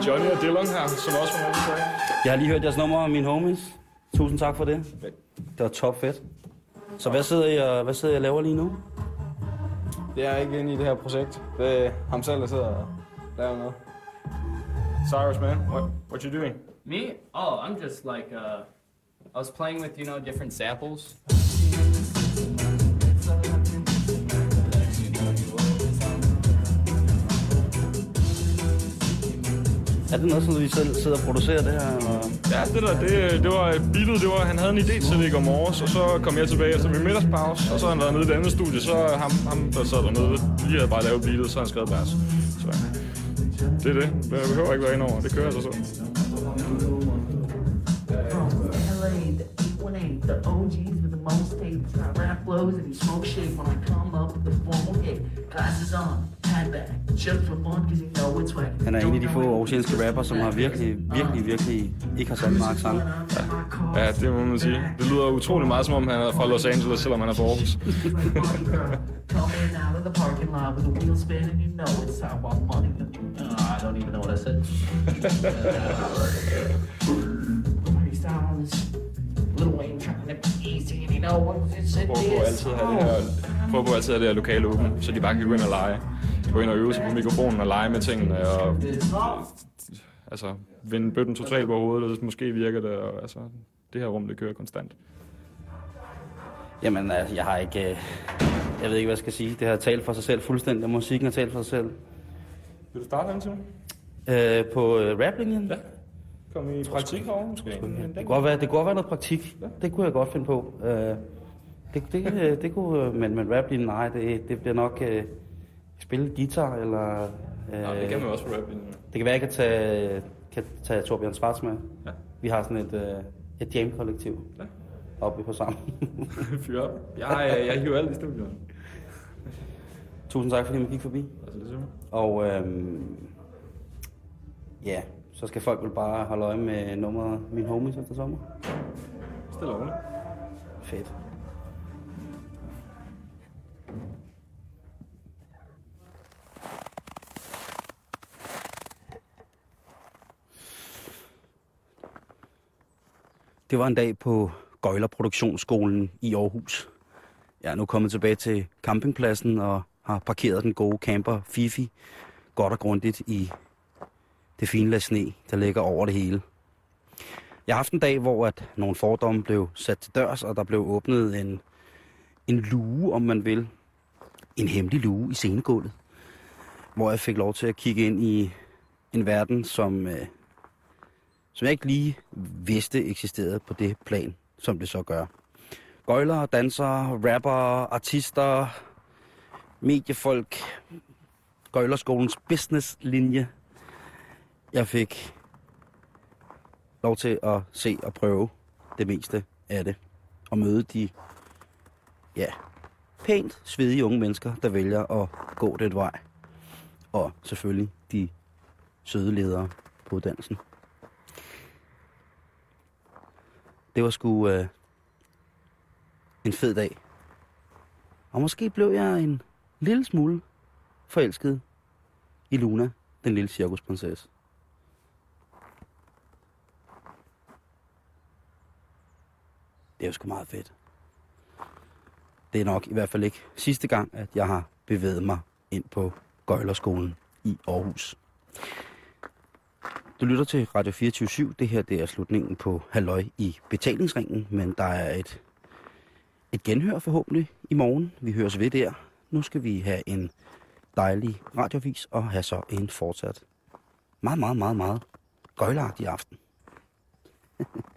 Johnny og Dylan her, som også var med på
Jeg har lige hørt jeres nummer, Min Homies. Tusind tak for det. Det var top fedt. Så hvad sidder I og, hvad sidder I og laver lige nu?
Det er ikke inde i det her projekt. Det er ham selv, der sidder og laver noget.
Cyrus, man, what, what you doing?
Me? Oh, I'm just like, uh, I was playing with, you know, different samples.
Er det noget, som vi selv sidder og producerer det her? Eller?
Ja, det der, det, det var beatet, det var, han havde en idé til det i går morges, og så kom jeg tilbage efter min middagspause, og så har han været nede i det andet studie, så ham, ham der sad dernede, lige havde bare lavet beatet, så han skrevet vers. Så det er det. Jeg behøver ikke være indover, det kører sig så.
The 818, the OGs tapes. I rap flows and he smoke shit when I come up with the formal hit. Glasses on, hat back, for fun cause you know it's whack.
Han er en af de få aarhusianske rapper, som har virkelig, virkelig, virkelig ikke har sat meget sang.
Ja, det må man sige. Det lyder utrolig meget, som om han er fra Los Angeles, selvom han er fra Aarhus.
I want money. Uh, I don't even know what I said. <laughs> Freestyle on this Little Wayne trying to be easy, and you know what it's it
Prøv på altid at have det her, prøv på altid at have det her lokale åbent, så de bare kan gå ind og lege. Gå ind og øve sig på mikrofonen og lege med tingene, og altså, vende bøtten totalt på hovedet, og måske virker det, og altså, det her rum, det kører konstant.
Jamen, altså, jeg har ikke... øh, Jeg ved ikke, hvad jeg skal sige. Det har talt for sig selv fuldstændig. Musikken har talt for sig selv.
Vil du starte, Anton?
Øh, på øh, raplinjen? Ja.
Kom i praktik herovre, måske?
Det kunne godt være, det kunne godt være noget praktik. Det kunne jeg godt finde på. Øh, det, det, øh, det kunne, øh, men, men raplinjen, nej, det, det bliver nok øh, spille guitar, eller... Øh,
Nej, det kan man også på raplinjen.
Det kan være, at jeg kan tage, kan tage Torbjørn Svarts med.
Ja.
Vi har sådan et, øh, et jam-kollektiv.
Ja.
Oppe på sammen. <laughs>
Fyr op. Jeg, jeg, jeg hiver alt i studiet.
Tusind tak, fordi man gik forbi.
Altså, det er.
Og øhm, ja, så skal folk vel bare holde øje med nummeret Min Homies efter sommer.
Stille roligt.
Fedt. Det var en dag på Gøjler Produktionsskolen i Aarhus. Jeg er nu kommet tilbage til campingpladsen og har parkeret den gode camper Fifi godt og grundigt i det fine lag sne, der ligger over det hele. Jeg har haft en dag, hvor at nogle fordomme blev sat til dørs, og der blev åbnet en, en luge, om man vil. En hemmelig luge i scenegulvet, hvor jeg fik lov til at kigge ind i en verden, som, øh, som jeg ikke lige vidste eksisterede på det plan, som det så gør. Gøjlere, dansere, rappere, artister, mediefolk, Gøjlerskolens businesslinje. Jeg fik lov til at se og prøve det meste af det. Og møde de, ja, pænt svedige unge mennesker, der vælger at gå den vej. Og selvfølgelig de søde ledere på uddannelsen. Det var sgu øh, en fed dag. Og måske blev jeg en lille smule forelsket i Luna, den lille cirkusprinsesse. Det er jo sgu meget fedt. Det er nok i hvert fald ikke sidste gang, at jeg har bevæget mig ind på Gøjlerskolen i Aarhus. Du lytter til Radio 24 Det her det er slutningen på Halløj i betalingsringen, men der er et, et genhør forhåbentlig i morgen. Vi høres ved der. Nu skal vi have en dejlig radiovis og have så en fortsat meget, meget, meget, meget gøjlagtig aften. <laughs>